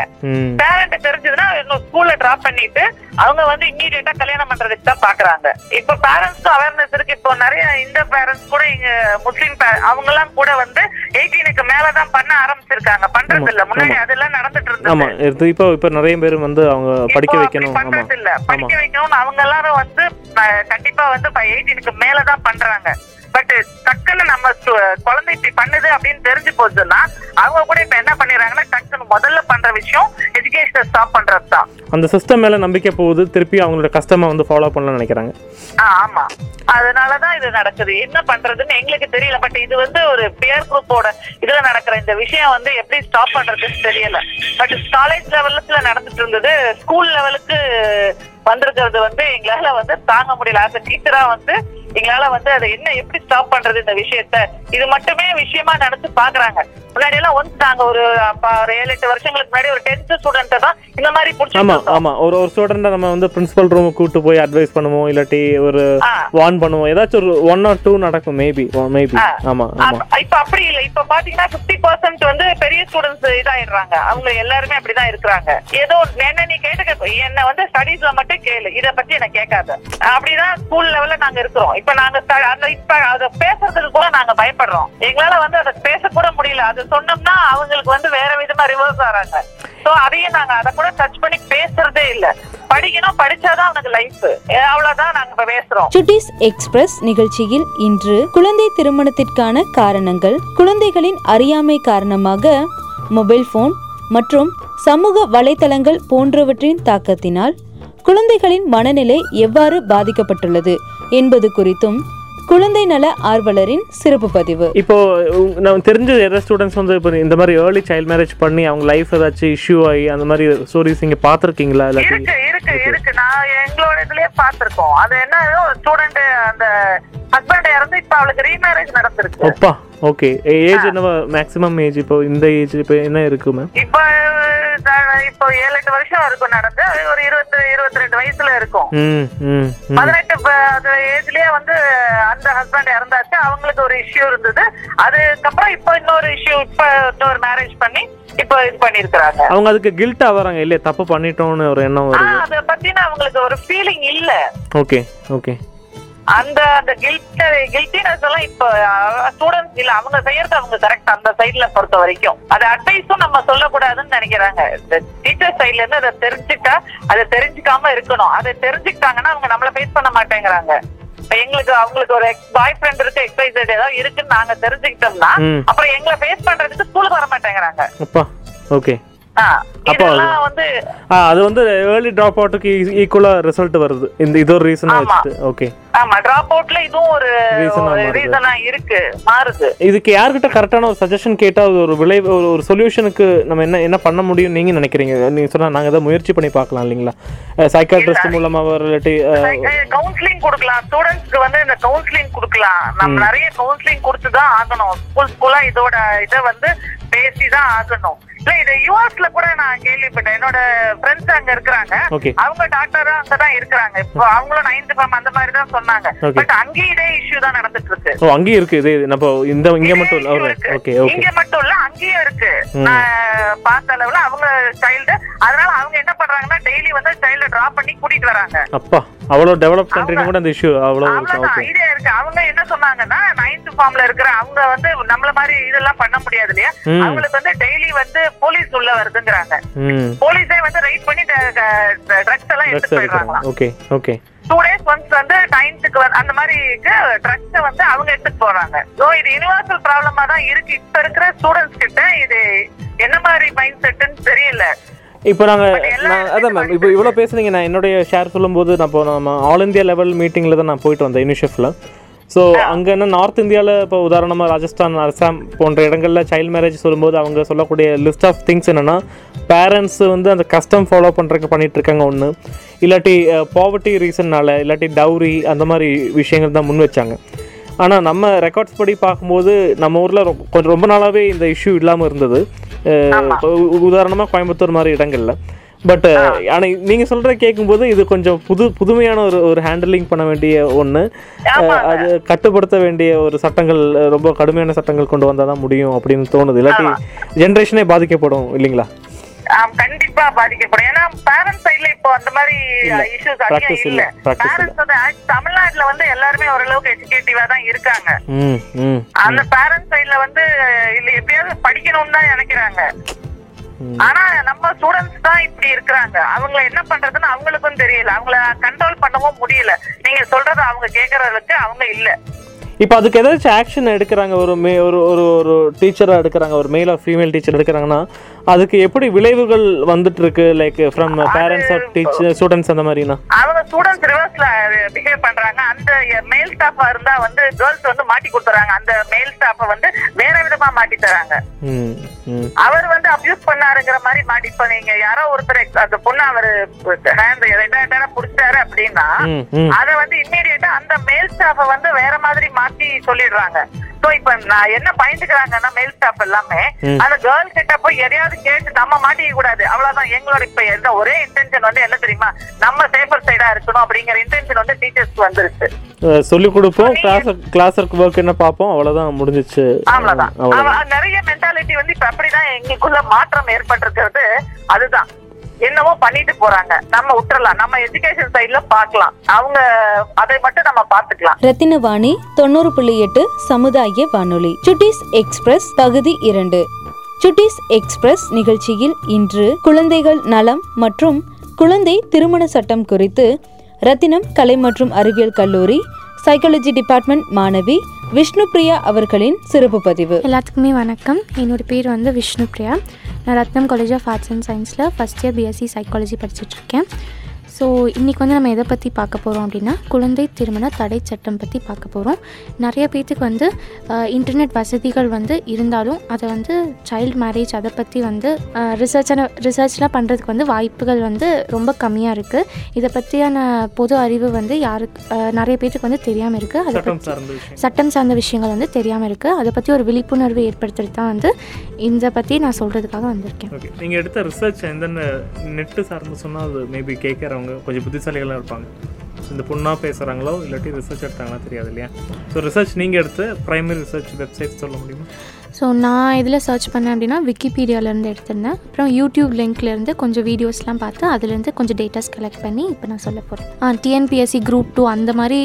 பேரண்ட் தெரிஞ்சதுன்னா இன்னும் ஸ்கூல்ல டிராப் பண்ணிட்டு அவங்க வந்து இம்மீடியட்டா கல்யாணம் பண்றதுக்கு தான் பாக்குறாங்க. இப்ப பேரண்ட்ஸ்க்கு அவேர்னஸ் இருக்கு. இப்போ நிறைய இந்த பேரண்ட்ஸ் கூட இங்க முஸ்லீம் அவங்க எல்லாம் கூட வந்து எயிட்டீனுக்கு மேலதான் பண்ண ஆரம்பிச்சிருக்காங்க. பண்றது இல்ல. முன்னாடி அதெல்லாம் நடந்துட்டு ஆமா. இருந்தது இது இப்போ இப்போ நிறைய பேர் வந்து அவங்க படிக்க வைக்கணும். ஆமா. பண்றது இல்ல. ஆமா. படிக்க வைக்கணும்னு அவங்க எல்லாரும் வந்து கண்டிப்பா வந்து எயிட்டீனுக்கு மேலதான் பண்றாங்க. பட் டக்குன்னு நம்ம குழந்தை இப்படி பண்ணுது அப்படின்னு தெரிஞ்சு போச்சுன்னா அவங்க கூட இப்ப என்ன பண்ணிடுறாங்கன்னா டக்குன்னு முதல்ல பண்ற விஷயம் எஜுகேஷனை ஸ்டாப் பண்றது தான் அந்த சிஸ்டம் மேல நம்பிக்கை போகுது திருப்பி அவங்களோட கஸ்டமை வந்து ஃபாலோ பண்ணலாம்னு நினைக்கிறாங்க. ஆமா. அதனாலதான் இது நடக்குது. என்ன பண்றதுன்னு எங்களுக்கு தெரியல. பட் இது வந்து ஒரு பியர் குரூப்போட இதுல நடக்கிற இந்த விஷயம் வந்து எப்படி ஸ்டாப் பண்றதுன்னு தெரியல. பட் காலேஜ் லெவல்ல நடந்துட்டு இருந்தது ஸ்கூல் லெவலுக்கு வந்திருக்கிறது வந்து எங்களால வந்து தாங்க முடியல. ஆஸ் டீச்சரா வந்து எங்களால வந்து அதை என்ன எப்படி ஸ்டாப் பண்றது இந்த விஷயத்த இது மட்டுமே விஷயமா நினைச்சு பாக்குறாங்க முன்னாடி எல்லாம் ஒன்ஸ் நாங்க ஒரு ஏழு எட்டு வருஷங்களுக்கு முன்னாடி ஒரு டென்த் ஸ்டூடெண்ட் தான் இந்த மாதிரி ஆமா ஆமா. ஒரு ஒரு ஸ்டூடெண்ட் நம்ம வந்து பிரின்சிபல் ரூம் கூட்டு போய் அட்வைஸ் பண்ணுவோம் இல்லாட்டி ஒரு. வார்ன் பண்ணுவோம். ஏதாச்சும் ஒரு ஒன் ஆர் டூ நடக்கும் மேபி மேபி. ஆமா ஆமா. இப்ப அப்படி இல்ல. இப்ப பாத்தீங்கன்னா 50% பர்சன்ட் வந்து பெரிய ஸ்டூடெண்ட்ஸ் இதாயிடுறாங்க. அவங்க எல்லாருமே அப்படிதான் இருக்கிறாங்க. ஏதோ என்ன நீ கேட்டுக்க என்ன வந்து ஸ்டடீஸ்ல மட்டும் கேளு. இத பத்தி என்ன கேட்காத. அப்படிதான் ஸ்கூல் லெவல்ல நாங்க இருக்கிறோம். இப்ப நாங்க அந்த இப்ப அத பேசுறதுக்கு கூட நாங்க பயப்படுறோம். எங்களால வந்து அதை பேச கூட முடியல. அது சொன்னோம்னா அவங்களுக்கு வந்து வேற விதமா ரிவர்ஸ் ஆறாங்க. சோ அதையும் நாங்க அதை கூட டச் பண்ணி பேசுறதே இல்ல. படிக்கணும் படிச்சாதான் அவனுக்கு லைஃப் அவ்வளவுதான் நாங்க இப்ப பேசுறோம். சுட்டிஸ் எக்ஸ்பிரஸ் நிகழ்ச்சியில் இன்று குழந்தை திருமணத்திற்கான காரணங்கள் குழந்தைகளின் அறியாமை காரணமாக மொபைல் போன் மற்றும் சமூக வலைதளங்கள் போன்றவற்றின் தாக்கத்தினால் குழந்தைகளின் மனநிலை எவ்வாறு பாதிக்கப்பட்டுள்ளது என்பது குறித்தும் குழந்தை நல ஆர்வலரின் சிறப்பு பதிவு. இப்போ நம்ம தெரிஞ்ச நிறைய ஸ்டூடெண்ட்ஸ் வந்து இப்போ இந்த மாதிரி ஏர்லி சைல்ட் மேரேஜ் பண்ணி அவங்க லைஃப் ஏதாச்சும் இஷ்யூ ஆகி அந்த மாதிரி ஸ்டோரிஸ் நீங்க பார்த்துருக்கீங்களா? இல்லாட்டி இருக்கு இருக்கு இருக்கு. நான் எங்களோட இதுலயே பார்த்திருக்கோம். அது என்ன ஸ்டூடெண்ட் அந்த ஹஸ்பண்ட் இறந்து இப்ப அவளுக்கு ரீமேரேஜ் நடந்திருக்கு. ஒப்பா ஓகே ஏஜ் என்னவா? மேக்ஸிமம் ஏஜ் இப்போ இந்த ஏஜ் இப்போ என்ன இருக்கு மேம் இப்ப இப்போ ஏழு எட்டு வருஷம் இருக்கும் நடந்து ஒரு இருபத்தி இருபத்தி ரெண்டு வயசுல இருக்கும். பதினெட்டு அது ஏஜ்லயே வந்து அந்த ஹஸ்பண்ட் இறந்தாச்சு. அவங்களுக்கு ஒரு இஷ்யூ இருந்தது. அதுக்கப்புறம் இப்போ இன்னொரு இஷ்யூ இப்ப இன்னொரு மேரேஜ் பண்ணி இப்போ இது பண்ணிருக்கிறாங்க அவங்க அதுக்கு கில்ட் ஆகிறாங்க இல்லையா? தப்பு பண்ணிட்டோம்னு ஒரு எண்ணம் வருது. அத பத்தின அவங்களுக்கு ஒரு ஃபீலிங் இல்ல. ஓகே ஓகே அந்த அந்த கில்ட் கில்ட்டினஸ் எல்லாம் இப்போ ஸ்டூடெண்ட்ஸ் இல்ல அவங்க செய்யறது அவங்க கரெக்ட் அந்த சைடுல பொறுத்த வரைக்கும். அது அட்வைஸும் நம்ம சொல்லக்கூடாதுன்னு நினைக்கிறாங்க. டீச்சர் சைடுல இருந்து அதை தெரிஞ்சுட்டா அதை தெரிஞ்சுக்காம இருக்கணும். அதை தெரிஞ்சுக்கிட்டாங்கன்னா அவங்க நம்மள ஃபேஸ் பண்ண மாட்டேங்கிறாங்க. இப்ப எங்களுக்கு அவங்களுக்கு ஒரு எக்ஸ் பாய் ஃப்ரெண்ட் இருக்கு எக்ஸைசைட் ஏதாவது இருக்குன்னு நாங்க தெரிஞ்சுக்கிட்டோம்னா. அப்புறம் எங்களை ஃபேஸ் பண்றதுக்கு ஸ்கூலுக்கு வர மாட்டேங்கிறாங்க. அப்பா ஓகே அது- இதெல்லாம் வந்து அது வந்து ஏர்லி ட்ராப் அவுட்டுக்கு ஈக்குவலாக ரிசல்ட் வருது. இந்த இது ஒரு ரீசனாக ஆமா. வச்சுட்டு. ஓகே ஆமா டிராப் அவுட்ல இதுவும் ஒரு. ரீசனா இருக்கு மாறுது. இதுக்கு யார்கிட்ட கரெக்டான ஒரு சஜஷன் கேட்டால் ஒரு விளைவு ஒரு ஒரு சொல்யூஷனுக்கு நம்ம என்ன என்ன பண்ண முடியும் நீங்கள் நினைக்கிறீங்க? நீங்கள் சொன்னால் நாங்கள் ஏதாவது முயற்சி பண்ணி பார்க்கலாம் இல்லைங்களா? சைக்காட்ரிஸ்ட் மூலமாக இல்லாட்டி கவுன்சிலிங் கொடுக்கலாம். ஸ்டூடெண்ட்ஸ்க்கு வந்து இந்த கவுன்சிலிங் கொடுக்கலாம். நம்ம நிறைய கவுன்சிலிங் கொடுத்து தான் ஆகணும். ஸ்கூல் ஸ்கூலா இதோட இதை வந்து பேசி தான் ஆகணும். இது யூஎஸ்ல கூட நான் கேள்விப்பட்டேன். என்னோட ஃப்ரெண்ட்ஸ் அங்க இருக்கிறாங்க. அவங்க டாக்டரா அங்கதான் இருக்கிறாங்க. இப்போ அவங்களும் நைன்த் ஃபார்ம் அந்த மாதிரி தான் சொன்னாங்க. பட் அங்கேயும் இதே இஷ்யூ தான் நடந்துட்டு இருக்கு ஓ அங்கேயும் இருக்குது இது நம்ம இந்த இங்கே மட்டும் இல்லை. issue ஓகே இருக்கு. ஓகே ஓகே இங்க மட்டும் இல்ல அங்கேயும் இருக்கு. நான் பார்த்த அளவுல அவங்க சைல்டு அதனால அவங்க என்ன பண்றாங்கன்னா டெய்லி வந்து சைல்ட டிராப் பண்ணி கூட்டிட்டு வராங்க. அப்பா அவ்வளோ டெவலப் கண்ட்ரிலும் கூட அந்த இஷ்யூ அவ்வளோ இருக்கு? இதே அவங்க என்ன சொன்னாங்கன்னா நைன்த் ஃபார்ம்ல இருக்கிற அவங்க வந்து நம்மள மாதிரி இதெல்லாம் பண்ண முடியாது இல்லையா. அவங்களுக்கு வந்து டெய்லி வந்து போலீஸ் உள்ள வருதுங்கிறாங்க. போலீஸே வந்து ரைட் பண்ணி ட்ரக்ஸ் எல்லாம் எடுத்து போயிடுறாங்களாம். Okay okay. Two days once வந்து நைன்த்துக்கு அந்த மாதிரி ட்ரக்ஸ் வந்து அவங்க எடுத்துட்டு போறாங்க. ஸோ இது யுனிவர்சல் ப்ராப்ளமா தான் இருக்கு. இப்ப இருக்கிற ஸ்டூடெண்ட்ஸ் கிட்ட இது என்ன மாதிரி மைண்ட் செட்டுன்னு தெரியல. இப்போ நாங்கள் நான் அதான் மேம் இப்போ இவ்வளோ பேசுனீங்க. நான் என்னுடைய ஷேர் சொல்லும்போது நான் இப்போ நம்ம ஆல் இந்தியா லெவல் மீட்டிங்கில் தான் நான் போயிட்டு வந்தேன் யூனிஷெஃப்ல ஸோ அங்கே என்ன நார்த் இந்தியாவில் இப்போ உதாரணமாக ராஜஸ்தான் அசாம் போன்ற இடங்களில் சைல்ட் மேரேஜ் சொல்லும்போது அவங்க சொல்லக்கூடிய லிஸ்ட் ஆஃப் திங்ஸ் என்னென்னா பேரண்ட்ஸ் வந்து அந்த கஸ்டம் ஃபாலோ பண்ணுறதுக்கு பண்ணிட்டு இருக்காங்க ஒன்று இல்லாட்டி பாவர்ட்டி ரீசன்னால இல்லாட்டி டவுரி அந்த மாதிரி விஷயங்கள் தான் முன் வச்சாங்க. ஆனால் நம்ம ரெக்கார்ட்ஸ் படி பார்க்கும்போது நம்ம ஊரில் கொஞ்சம் ரொம்ப நாளாகவே இந்த இஷ்யூ இல்லாமல் இருந்தது. உதாரணமாக கோயம்புத்தூர் மாதிரி இடங்கள்ல. பட் ஆனால் நீங்கள் சொல்கிற கேட்கும்போது இது கொஞ்சம் புது புதுமையான ஒரு ஒரு ஹேண்டிலிங் பண்ண வேண்டிய ஒன்று அது கட்டுப்படுத்த வேண்டிய ஒரு சட்டங்கள் ரொம்ப கடுமையான சட்டங்கள் கொண்டு வந்தால் தான் முடியும் அப்படின்னு தோணுது. இல்லாட்டி ஜென்ரேஷனே பாதிக்கப்படும் இல்லைங்களா? கண்டிப்பா பாதிக்கப்படும். ஏன்னா பேரண்ட்ஸ் சைடுல இப்போ அந்த மாதிரி இஷ்யூஸ் அதிகம் இல்ல. பேரண்ட்ஸ் தமிழ்நாட்டுல வந்து எல்லாருமே ஓரளவுக்கு எஜுகேட்டிவா தான் இருக்காங்க. அந்த பேரண்ட்ஸ் சைடுல வந்து இல்ல எப்படியாவது படிக்கணும்னு தான் நினைக்கிறாங்க. ஆனா நம்ம ஸ்டூடெண்ட்ஸ் தான் இப்படி இருக்கிறாங்க. அவங்கள என்ன பண்றதுன்னு அவங்களுக்கும் தெரியல. அவங்கள கண்ட்ரோல் பண்ணவும் முடியல. நீங்க சொல்றத அவங்க கேக்குறதுக்கு அவங்க இல்ல. இப்போ அதுக்கு ஏதாச்சும் ஆக்ஷன் எடுக்கிறாங்க ஒரு மே ஒரு ஒரு ஒரு டீச்சராக எடுக்கிறாங்க ஒரு மேல் ஆர் ஃபீமேல் டீச்சர் எடுக்கிறாங்கன்னா அதுக்கு எப்படி விளைவுகள் வந்துட்டு இருக்கு like from parents or teacher students அந்த மாதிரினா? அவங்க ஸ்டூடெண்ட்ஸ் ரிவர்ஸ்ல பிஹேவ் பண்றாங்க. அந்த மேல் ஸ்டாஃபா இருந்தா வந்து கேர்ள்ஸ் வந்து மாட்டி கொடுத்துறாங்க. அந்த மேல் ஸ்டாஃப வந்து வேற விதமா மாட்டி தராங்க. அவர் வந்து அபியூஸ் பண்ணாருங்கிற மாதிரி மாட்டி இப்ப நீங்க யாரோ ஒருத்தர் அந்த பொண்ணு அவரு ஹேண்ட் ரெண்டாயிரம் புடிச்சாரு அப்படின்னா அத வந்து இம்மீடியட்டா அந்த மேல் ஸ்டாஃப வந்து வேற மாதிரி மாத்தி சொல்லிடுறாங்க. சோ இப்ப நான் என்ன பயந்துக்கிறாங்கன்னா மேல் ஸ்டாஃப் எல்லாமே. அந்த கேர்ள் கிட்ட போய் எதையாவது கேட்டு நம்ம மாட்டிக்க கூடாது. அவ்வளவுதான். எங்களோட இப்ப எந்த ஒரே இன்டென்ஷன் வந்து என்ன தெரியுமா? நம்ம சேஃபர் சைடா இருக்கணும் அப்படிங்கிற இன்டென்ஷன் வந்து டீச்சர்ஸ்க்கு வந்துருச்சு. அஹ் சொல்லிக் கொடுப்போம். கிளாஸ் கிளாஸ் ஒர்க் என்ன பார்ப்போம்? அவ்வளோதான் முடிஞ்சிச்சு. அவ்வளவுதான். நிறைய மென்டாலிட்டி வந்து இப்ப அப்படிதான் எங்களுக்குள்ள மாற்றம் ஏற்பட்டிருக்கிறது. அதுதான். என்னவோ பண்ணிட்டு போறாங்க. நம்ம விட்டுறலாம். நம்ம எஜுகேஷன் சைடுல பார்க்கலாம். அவங்க அதை மட்டும் நம்ம பாத்துக்கலாம் ரத்தினவாணி தொண்ணூறு புள்ளி எட்டு சமுதாய வானொலி. சுட்டிஸ் எக்ஸ்பிரஸ் பகுதி இரண்டு. சுட்டிஸ் எக்ஸ்பிரஸ் நிகழ்ச்சியில் இன்று குழந்தைகள் நலம் மற்றும் குழந்தை திருமண சட்டம் குறித்து ரத்தினம் கலை மற்றும் அறிவியல் கல்லூரி சைக்காலஜி டிபார்ட்மெண்ட் மாணவி விஷ்ணுபிரியா அவர்களின் சிறப்பு பதிவு. எல்லாத்துக்குமே வணக்கம். என்னோட பேர் வந்து விஷ்ணுப்ரியா. நான் Rathnam college of arts and சயின்ஸில் ஃபஸ்ட் இயர் பிஎஸ்சி சைக்காலஜி படிச்சுட்ருக்கேன் ஸோ இன்றைக்கி வந்து நம்ம எதை பற்றி பார்க்க போகிறோம் அப்படின்னா குழந்தை திருமண தடை சட்டம் பற்றி பார்க்க போகிறோம் நிறைய பேர்த்துக்கு வந்து இன்டர்நெட் வசதிகள் வந்து இருந்தாலும் அதை வந்து சைல்டு மேரேஜ் அதை பற்றி வந்து ரிசர்ச்சான ரிசர்ச்லாம் பண்ணுறதுக்கு வந்து வாய்ப்புகள் வந்து ரொம்ப கம்மியாக இருக்குது இதை பற்றியான பொது அறிவு வந்து யாருக்கு நிறைய பேர்த்துக்கு வந்து தெரியாமல் இருக்குது அதை சட்டம் சார்ந்த விஷயம். சட்டம் சார்ந்த விஷயங்கள் வந்து தெரியாமல் இருக்குது அதை பற்றி ஒரு விழிப்புணர்வு ஏற்படுத்துறது தான் வந்து இதை பற்றி நான் சொல்கிறதுக்காக வந்திருக்கேன். நீங்கள் எடுத்த ரிசர்ச் எந்தெந்த நெட்டு சார்ந்து சொன்னால் அது மேபி கேட்குறவங்க கொஞ்சம் புத்திசாலிகளாக இருப்பாங்க. இந்த பொண்ணாக பேசுகிறாங்களோ இல்லாட்டி ரிசர்ச் எடுத்தாங்களோ தெரியாது இல்லையா? ஸோ ரிசர்ச் நீங்கள் எடுத்த ப்ரைமரி ரிசர்ச் வெப்சைட் சொல்ல முடியுமா? ஸோ நான் இதில் சர்ச் பண்ணேன் அப்படின்னா விக்கிபீடியாவிலேருந்து எடுத்திருந்தேன். அப்புறம் யூடியூப் லிங்க்லேருந்து கொஞ்சம் வீடியோஸ்லாம் பார்த்து அதுலேருந்து கொஞ்சம் டேட்டாஸ் கலெக்ட் பண்ணி இப்போ நான் சொல்ல போகிறேன் டிஎன்பிஎஸ்சி குரூப் டூ அந்த மாதிரி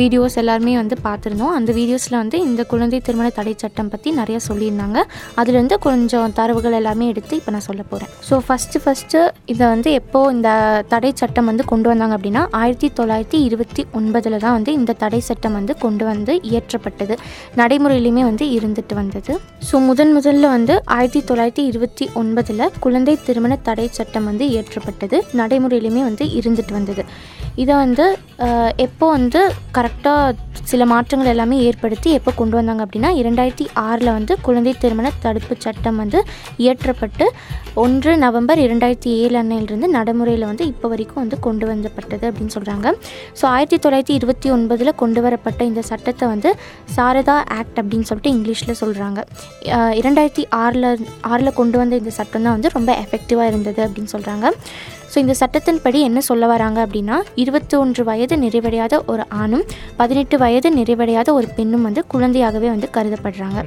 வீடியோஸ் எல்லாருமே வந்து பார்த்துருந்தோம். அந்த வீடியோஸில் வந்து இந்த குழந்தை திருமண தடை சட்டம் பற்றி நிறைய சொல்லியிருந்தாங்க. அதுலேருந்து கொஞ்சம் தரவுகள் எல்லாமே எடுத்து இப்போ நான் சொல்ல போகிறேன் ஸோ ஃபஸ்ட்டு ஃபஸ்ட்டு இதை வந்து எப்போ இந்த தடை சட்டம் வந்து கொண்டு வந்தாங்க அப்படின்னா ஆயிரத்தி தொள்ளாயிரத்தி இருபத்தி ஒன்பதில் தான் வந்து இந்த தடை சட்டம் வந்து கொண்டு வந்து இயற்றப்பட்டது. நடைமுறையிலுமே வந்து இருந்துட்டு வந்தது. ஸோ முதன் முதல்ல வந்து ஆயிரத்தி தொள்ளாயிரத்தி இருபத்தி ஒன்பதில் குழந்தை திருமண தடை சட்டம் வந்து இயற்றப்பட்டது. நடைமுறையிலுமே வந்து இருந்துட்டு வந்தது. இதை வந்து எப்போ வந்து கரெக்டாக சில மாற்றங்கள் எல்லாமே ஏற்படுத்தி எப்போ கொண்டு வந்தாங்க அப்படின்னா இரண்டாயிரத்தி ஆறில் வந்து குழந்தை திருமண தடுப்பு சட்டம் வந்து இயற்றப்பட்டு ஒன்று நவம்பர் இரண்டாயிரத்தி ஏழு அன்னையிலிருந்து நடைமுறையில் வந்து இப்போ வரைக்கும் வந்து கொண்டு வந்தப்பட்டது அப்படின்னு சொல்கிறாங்க ஸோ ஆயிரத்தி தொள்ளாயிரத்தி இருபத்தி ஒன்பதில் கொண்டு வரப்பட்ட இந்த சட்டத்தை வந்து சாரதா ஆக்ட் அப்படின்னு சொல்லிட்டு இங்கிலீஷில் சொல்கிறாங்க இரண்டாயிரத்தி ஆறில் ஆறில் கொண்டு வந்த இந்த சட்டம் தான் வந்து ரொம்ப எஃபெக்டிவாக இருந்தது அப்படின்னு சொல்கிறாங்க ஸோ இந்த சட்டத்தின்படி என்ன சொல்ல வராங்க அப்படின்னா இருபத்தி ஒன்று வயது நிறைவடையாத ஒரு ஆணும் பதினெட்டு வயது நிறைவடையாத ஒரு பெண்ணும் வந்து குழந்தையாகவே வந்து கருதப்படுறாங்க.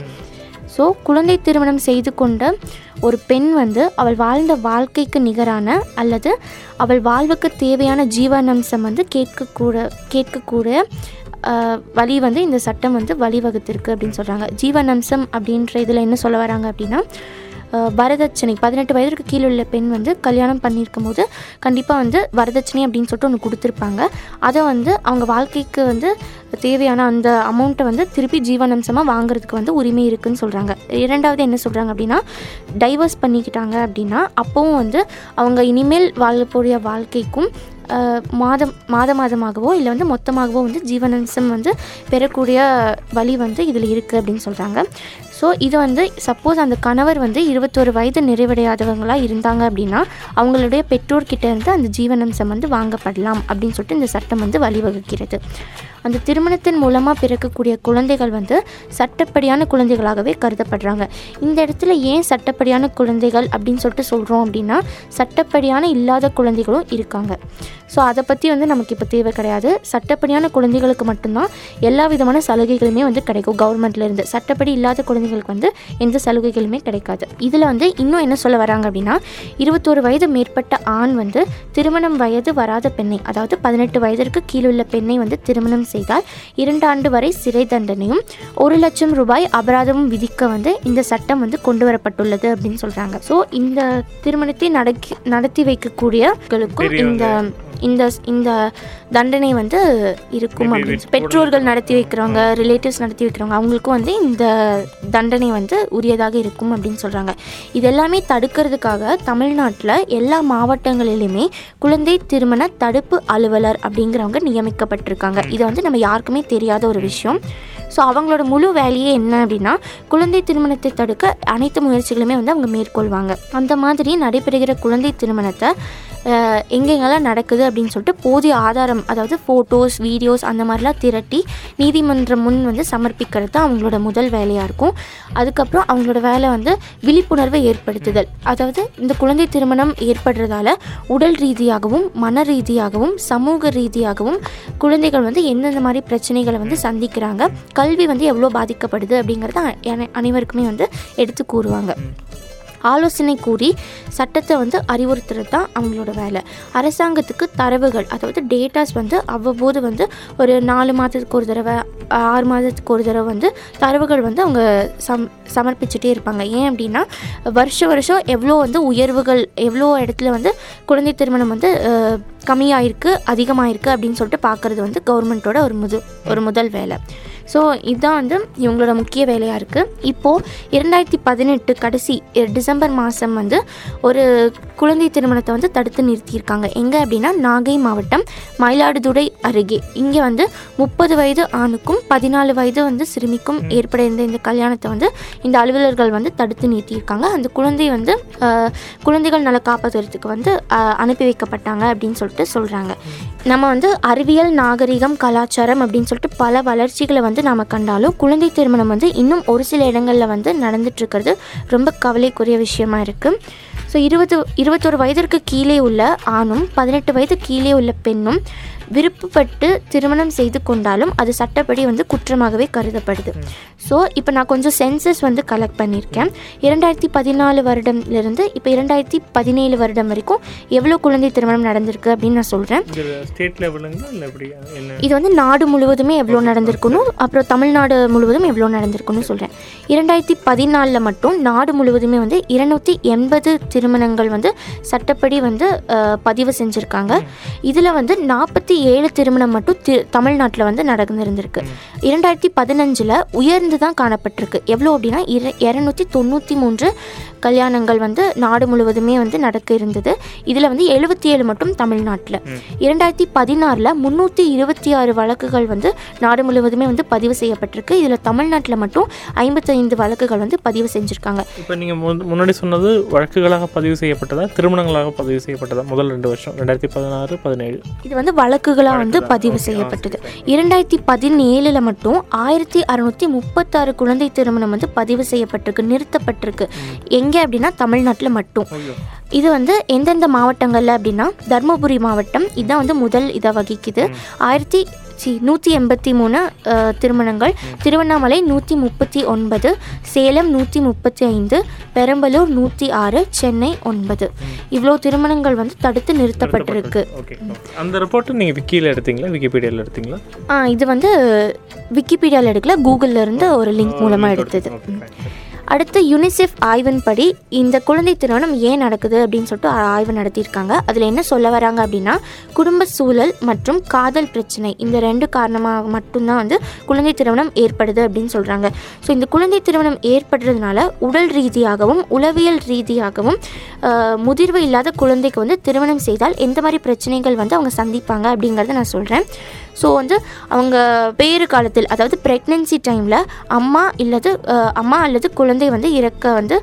ஸோ குழந்தை திருமணம் செய்து கொண்ட ஒரு பெண் வந்து அவள் வாழ்ந்த வாழ்க்கைக்கு நிகரான அல்லது அவள் வாழ்வுக்கு தேவையான ஜீவனம்சம் வந்து கேட்கக்கூட கேட்கக்கூடிய வழி வந்து இந்த சட்டம் வந்து வழிவகுத்திருக்கு அப்படின்னு சொல்கிறாங்க ஜீவனம்சம் அப்படின்ற இதில் என்ன சொல்ல வராங்க அப்படின்னா வரதட்சணை பதினெட்டு வயதிற்கு கீழே உள்ள பெண் வந்து கல்யாணம் பண்ணியிருக்கும் போது கண்டிப்பாக வந்து வரதட்சணை அப்படின்னு சொல்லிட்டு ஒன்று கொடுத்துருப்பாங்க. அதை வந்து அவங்க வாழ்க்கைக்கு வந்து தேவையான அந்த அமௌண்ட்டை வந்து திருப்பி ஜீவனம்சமாக வாங்குறதுக்கு வந்து உரிமை இருக்குன்னு சொல்கிறாங்க இரண்டாவது என்ன சொல்கிறாங்க அப்படின்னா டைவர்ஸ் பண்ணிக்கிட்டாங்க அப்படின்னா அப்போவும் வந்து அவங்க இனிமேல் வாழக்கூடிய வாழ்க்கைக்கும் மாதம் மாத மாதமாகவோ இல்லை வந்து மொத்தமாகவோ வந்து ஜீவனம்சம் வந்து பெறக்கூடிய வழி வந்து இதில் இருக்குது அப்படின்னு சொல்கிறாங்க ஸோ இது வந்து சப்போஸ் அந்த கணவர் வந்து இருபத்தோரு வயது நிறைவடையாதவங்களாக இருந்தாங்க அப்படின்னா அவங்களுடைய பெற்றோர்கிட்ட இருந்து அந்த ஜீவனாம்சம் வந்து வாங்கப்படலாம் அப்படின்னு சொல்லிட்டு இந்த சட்டம் வந்து வழிவகுக்கிறது. அந்த திருமணத்தின் மூலமாக பிறக்கக்கூடிய குழந்தைகள் வந்து சட்டப்படியான குழந்தைகளாகவே கருதப்படுறாங்க. இந்த இடத்துல ஏன் சட்டப்படியான குழந்தைகள் அப்படின்னு சொல்லிட்டு சொல்கிறோம் அப்படின்னா சட்டப்படியான இல்லாத குழந்தைகளும் இருக்காங்க. ஸோ அதை பற்றி வந்து நமக்கு இப்போ தேவை கிடையாது. சட்டப்படியான குழந்தைகளுக்கு மட்டும்தான் எல்லா விதமான சலுகைகளுமே வந்து கிடைக்கும். கவர்மெண்ட்லேருந்து சட்டப்படி இல்லாத குழந்தைகளுக்கு வந்து எந்த சலுகைகளுமே கிடைக்காது. இதில் வந்து இன்னும் என்ன சொல்ல வராங்க அப்படின்னா இருபத்தோரு வயது மேற்பட்ட ஆண் வந்து திருமணம் வயது வராத பெண்ணை அதாவது பதினெட்டு வயதிற்கு கீழுள்ள பெண்ணை வந்து திருமணம் செய்தால் இரண்டு ஆண்டு வரை சிறை தண்டனையும் ஒரு லட்சம் ரூபாய் அபராதமும் விதிக்க வந்து இந்த சட்டம் வந்து கொண்டு வரப்பட்டுள்ளது அப்படின்னு சொல்றாங்க. ஸோ இந்த திருமணத்தை நடக்கி நடத்தி வைக்கக்கூடியவர்களுக்கும் இந்த இந்த இந்த தண்டனை வந்து இருக்கும் அப்படின்னு பெற்றோர்கள் நடத்தி வைக்கிறவங்க ரிலேட்டிவ்ஸ் நடத்தி வைக்கிறவங்க அவங்களுக்கும் வந்து இந்த தண்டனை வந்து உரியதாக இருக்கும் அப்படின்னு சொல்கிறாங்க இது எல்லாமே தடுக்கிறதுக்காக தமிழ்நாட்டில் எல்லா மாவட்டங்களிலுமே குழந்தை திருமண தடுப்பு அலுவலர் அப்படிங்கிறவங்க நியமிக்கப்பட்டிருக்காங்க. இது வந்து நம்ம யாருக்குமே தெரியாத ஒரு விஷயம். ஸோ அவங்களோட முழு வேலையே என்ன அப்படின்னா குழந்தை திருமணத்தை தடுக்க அனைத்து முயற்சிகளுமே வந்து அவங்க மேற்கொள்வாங்க. அந்த மாதிரி நடைபெறுகிற குழந்தை திருமணத்தை எங்கெங்கெல்லாம் நடக்குது அப்படின்னு சொல்லிட்டு போதிய ஆதாரம் அதாவது ஃபோட்டோஸ் வீடியோஸ் அந்த மாதிரிலாம் திரட்டி நீதிமன்றம் முன் வந்து சமர்ப்பிக்கிறது தான் அவங்களோட முதல் வேலையாக இருக்கும். அதுக்கப்புறம் அவங்களோட வேலை வந்து விழிப்புணர்வை ஏற்படுத்துதல். அதாவது இந்த குழந்தை திருமணம் ஏற்படுறதால உடல் ரீதியாகவும் மன ரீதியாகவும் சமூக ரீதியாகவும் குழந்தைகள் வந்து எந்தெந்த மாதிரி பிரச்சனைகளை வந்து சந்திக்கிறாங்க கல்வி வந்து எவ்வளோ பாதிக்கப்படுது அப்படிங்கிறத அனை- அனைவருக்குமே வந்து எடுத்து கூறுவாங்க. ஆலோசனை கூறி சட்டத்தை வந்து அறிவுறுத்துறது தான் அவங்களோட வேலை. அரசாங்கத்துக்கு தரவுகள் அதாவது டேட்டாஸ் வந்து அவ்வப்போது வந்து ஒரு நாலு மாதத்துக்கு ஒரு தடவை ஆறு மாதத்துக்கு ஒரு தடவை வந்து தரவுகள் வந்து அவங்க சம் சமர்ப்பிச்சுட்டே இருப்பாங்க. ஏன் அப்படின்னா வருஷம் வருஷம் எவ்வளோ வந்து உயர்வுகள் எவ்வளோ இடத்துல வந்து குழந்தை திருமணம் வந்து கம்மியாயிருக்கு அதிகமாயிருக்கு அப்படின்னு சொல்லிட்டு பார்க்குறது வந்து கவர்மெண்ட்டோட ஒரு முது ஒரு முதல் வேலை. ஸோ இதுதான் வந்து இவங்களோட முக்கிய வேலையாக இருக்குது இப்போது இரண்டாயிரத்தி பதினெட்டு கடைசி டிசம்பர் மாதம் வந்து ஒரு குழந்தை திருமணத்தை வந்து தடுத்து நிறுத்தியிருக்காங்க. எங்கே அப்படின்னா நாகை மாவட்டம் மயிலாடுதுறை அருகே. இங்கே வந்து முப்பது வயது ஆணுக்கும் பதினாலு வயது வந்து சிறுமிக்கும் ஏற்பட இருந்த இந்த கல்யாணத்தை வந்து இந்த அலுவலர்கள் வந்து தடுத்து நிறுத்தியிருக்காங்க. அந்த குழந்தை வந்து குழந்தைகள் நல காப்பகத்துக்கு வந்து அனுப்பி வைக்கப்பட்டாங்க அப்படின்னு சொல்லிட்டு சொல்கிறாங்க நம்ம வந்து அறிவியல் நாகரிகம் கலாச்சாரம் அப்படின்னு சொல்லிட்டு பல வளர்ச்சிகளை வந்து நாம் கண்டாலும் குழந்தை திருமணம் வந்து இன்னும் ஒரு சில இடங்களில் வந்து நடந்துட்டு இருக்கிறது ரொம்ப கவலைக்குரிய விஷயமா இருக்குது ஸோ இருபது இருபத்தொரு வயதிற்கு கீழே உள்ள ஆணும் பதினெட்டு வயது கீழே உள்ள பெண்ணும் விருப்பப்பட்டு திருமணம் செய்து கொண்டாலும் அது சட்டப்படி வந்து குற்றமாகவே கருதப்படுது. ஸோ இப்போ நான் கொஞ்சம் சென்சஸ் வந்து கலெக்ட் பண்ணியிருக்கேன். இரண்டாயிரத்தி பதினாலு வருடம்லேருந்து இப்போ இரண்டாயிரத்தி பதினேழு வருடம் வரைக்கும் எவ்வளோ குழந்தை திருமணம் நடந்திருக்கு அப்படின்னு நான் சொல்கிறேன் இது வந்து நாடு முழுவதுமே எவ்வளோ நடந்திருக்கணும் அப்புறம் தமிழ்நாடு முழுவதும் எவ்வளோ நடந்திருக்குன்னு சொல்கிறேன் இரண்டாயிரத்தி பதினாலில் மட்டும் நாடு முழுவதுமே வந்து இருநூற்றி எண்பது திருமணங்கள் வந்து சட்டப்படி வந்து பதிவு செஞ்சுருக்காங்க. இதில் வந்து நாற்பத்தி ஏழு திருமணம் மட்டும் தி தமிழ்நாட்டில் வந்து நடந்திருந்திருக்கு. இரண்டாயிரத்தி பதினஞ்சில் உயர்ந்து தான் காணப்பட்டிருக்கு. எவ்வளோ அப்படின்னா இர இரநூத்தி தொண்ணூற்றி மூன்று கல்யாணங்கள் வந்து நாடு முழுவதுமே வந்து நடக்க இருந்தது. இதில் வந்து எழுபத்தி ஏழு மட்டும் தமிழ்நாட்டில். இரண்டாயிரத்தி பதினாறில் முந்நூற்றி இருபத்தி ஆறு வழக்குகள் வந்து நாடு முழுவதுமே வந்து பதிவு செய்யப்பட்டிருக்கு. இதில் தமிழ்நாட்டில் மட்டும் ஐம்பத்தைந்து வழக்குகள் வந்து பதிவு செஞ்சுருக்காங்க. இப்போ நீங்கள் முன்னாடி சொன்னது வழக்குகளாக பதிவு செய்யப்பட்டதா திருமணங்களாக பதிவு செய்யப்பட்டதா முதல் ரெண்டு வருஷம் ரெண்டாயிரத்தி பதினாறு பதினேழு? இது வந்து வழக்குகளாக வந்து. பதிவு செய்யப்பட்டது. இரண்டாயிரத்தி பதினேழில் மட்டும் ஆயிரத்தி அறுநூற்றி முப்பத்தாறு குழந்தை திருமணம் வந்து பதிவு செய்யப்பட்டிருக்கு நிறுத்தப்பட்டிருக்கு. எங்கே அப்படின்னா தமிழ்நாட்டில் மட்டும். இது வந்து எந்தெந்த மாவட்டங்களில் அப்படின்னா தருமபுரி மாவட்டம் இதுதான் வந்து முதல் இதை வகிக்குது. ஆயிரத்தி சி நூற்றி எண்பத்தி மூணு திருமணங்கள். திருவண்ணாமலை நூற்றி முப்பத்தி ஒன்பது சேலம் நூற்றி முப்பத்தி ஐந்து பெரம்பலூர் நூற்றி ஆறு சென்னை ஒன்பது. இவ்வளோ திருமணங்கள் வந்து தடுத்து நிறுத்தப்பட்டிருக்கு. அந்த ரிப்போர்ட்டை நீங்கள் விக்கியில் எடுத்தீங்களா? விக்கிபீடியாவில் எடுத்தீங்களா? ஆ இது வந்து விக்கிபீடியாவில் எடுக்கல கூகுளில் இருந்து ஒரு லிங்க் மூலமாக எடுத்தது. fine, fine. அடுத்து யுனிசெஃப் ஆய்வின்படி இந்த குழந்தை திருமணம் ஏன் நடக்குது அப்படின்னு சொல்லிட்டு ஆய்வு நடத்தியிருக்காங்க. அதில் என்ன சொல்ல வராங்க அப்படின்னா குடும்ப சூழல் மற்றும் காதல் பிரச்சனை இந்த ரெண்டு காரணமாக மட்டும்தான் வந்து குழந்தை திருமணம் ஏற்படுது அப்படின்னு சொல்கிறாங்க ஸோ இந்த குழந்தை திருமணம் ஏற்படுறதுனால உடல் ரீதியாகவும் உளவியல் ரீதியாகவும் முதிர்வு இல்லாத குழந்தைக்கு வந்து திருமணம் செய்தால் எந்த மாதிரி பிரச்சனைகள் வந்து அவங்க சந்திப்பாங்க அப்படிங்கிறத நான் சொல்கிறேன் ஸோ வந்து அவங்க பேறு காலத்தில் அதாவது ப்ரெக்னென்சி டைமில் அம்மா இல்லது அம்மா அல்லது குழந்தை வந்து இறக்க வந்து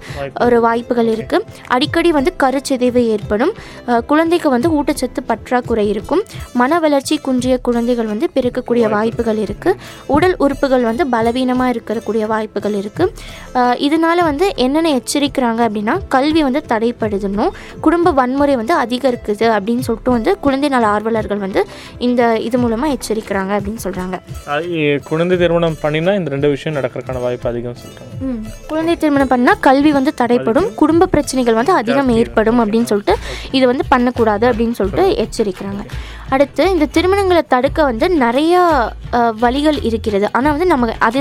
ஒரு வாய்ப்புகள் இருக்குது அடிக்கடி வந்து கருச்சிதைவு ஏற்படும். குழந்தைக்கு வந்து ஊட்டச்சத்து பற்றாக்குறை இருக்கும். மன வளர்ச்சி குன்றிய குழந்தைகள் வந்து பிறக்கக்கூடிய வாய்ப்புகள் இருக்குது உடல் உறுப்புகள் வந்து பலவீனமாக இருக்கக்கூடிய வாய்ப்புகள் இருக்குது இதனால வந்து என்னென்ன எச்சரிக்கிறாங்க அப்படின்னா கல்வி வந்து தடைப்படுதுன்னும் குடும்ப வன்முறை வந்து அதிகரிக்குது அப்படின்னு சொல்லிட்டு வந்து குழந்தை நல ஆர்வலர்கள் வந்து இந்த இது மூலமாக எச்சரிக்கிறாங்க அப்படின்னு சொல்கிறாங்க குழந்தை திருமணம் பண்ணினா இந்த ரெண்டு விஷயம் நடக்கிறதுக்கான வாய்ப்பு அதிகம் சொல்கிறாங்க குழந்தை திருமணம் பண்ணால் கல்வி வந்து தடைப்படும் குடும்ப பிரச்சனைகள் வந்து அதிகம் ஏற்படும். அப்படின்னு சொல்லிட்டு இது வந்து பண்ணக்கூடாது அப்படின்னு சொல்லிட்டு எச்சரிக்கிறாங்க. அடுத்து இந்த திருமணங்களை தடுக்க வந்து நிறைய வழிகள் இருக்கிறது. ஆனால் வந்து நமக்கு அது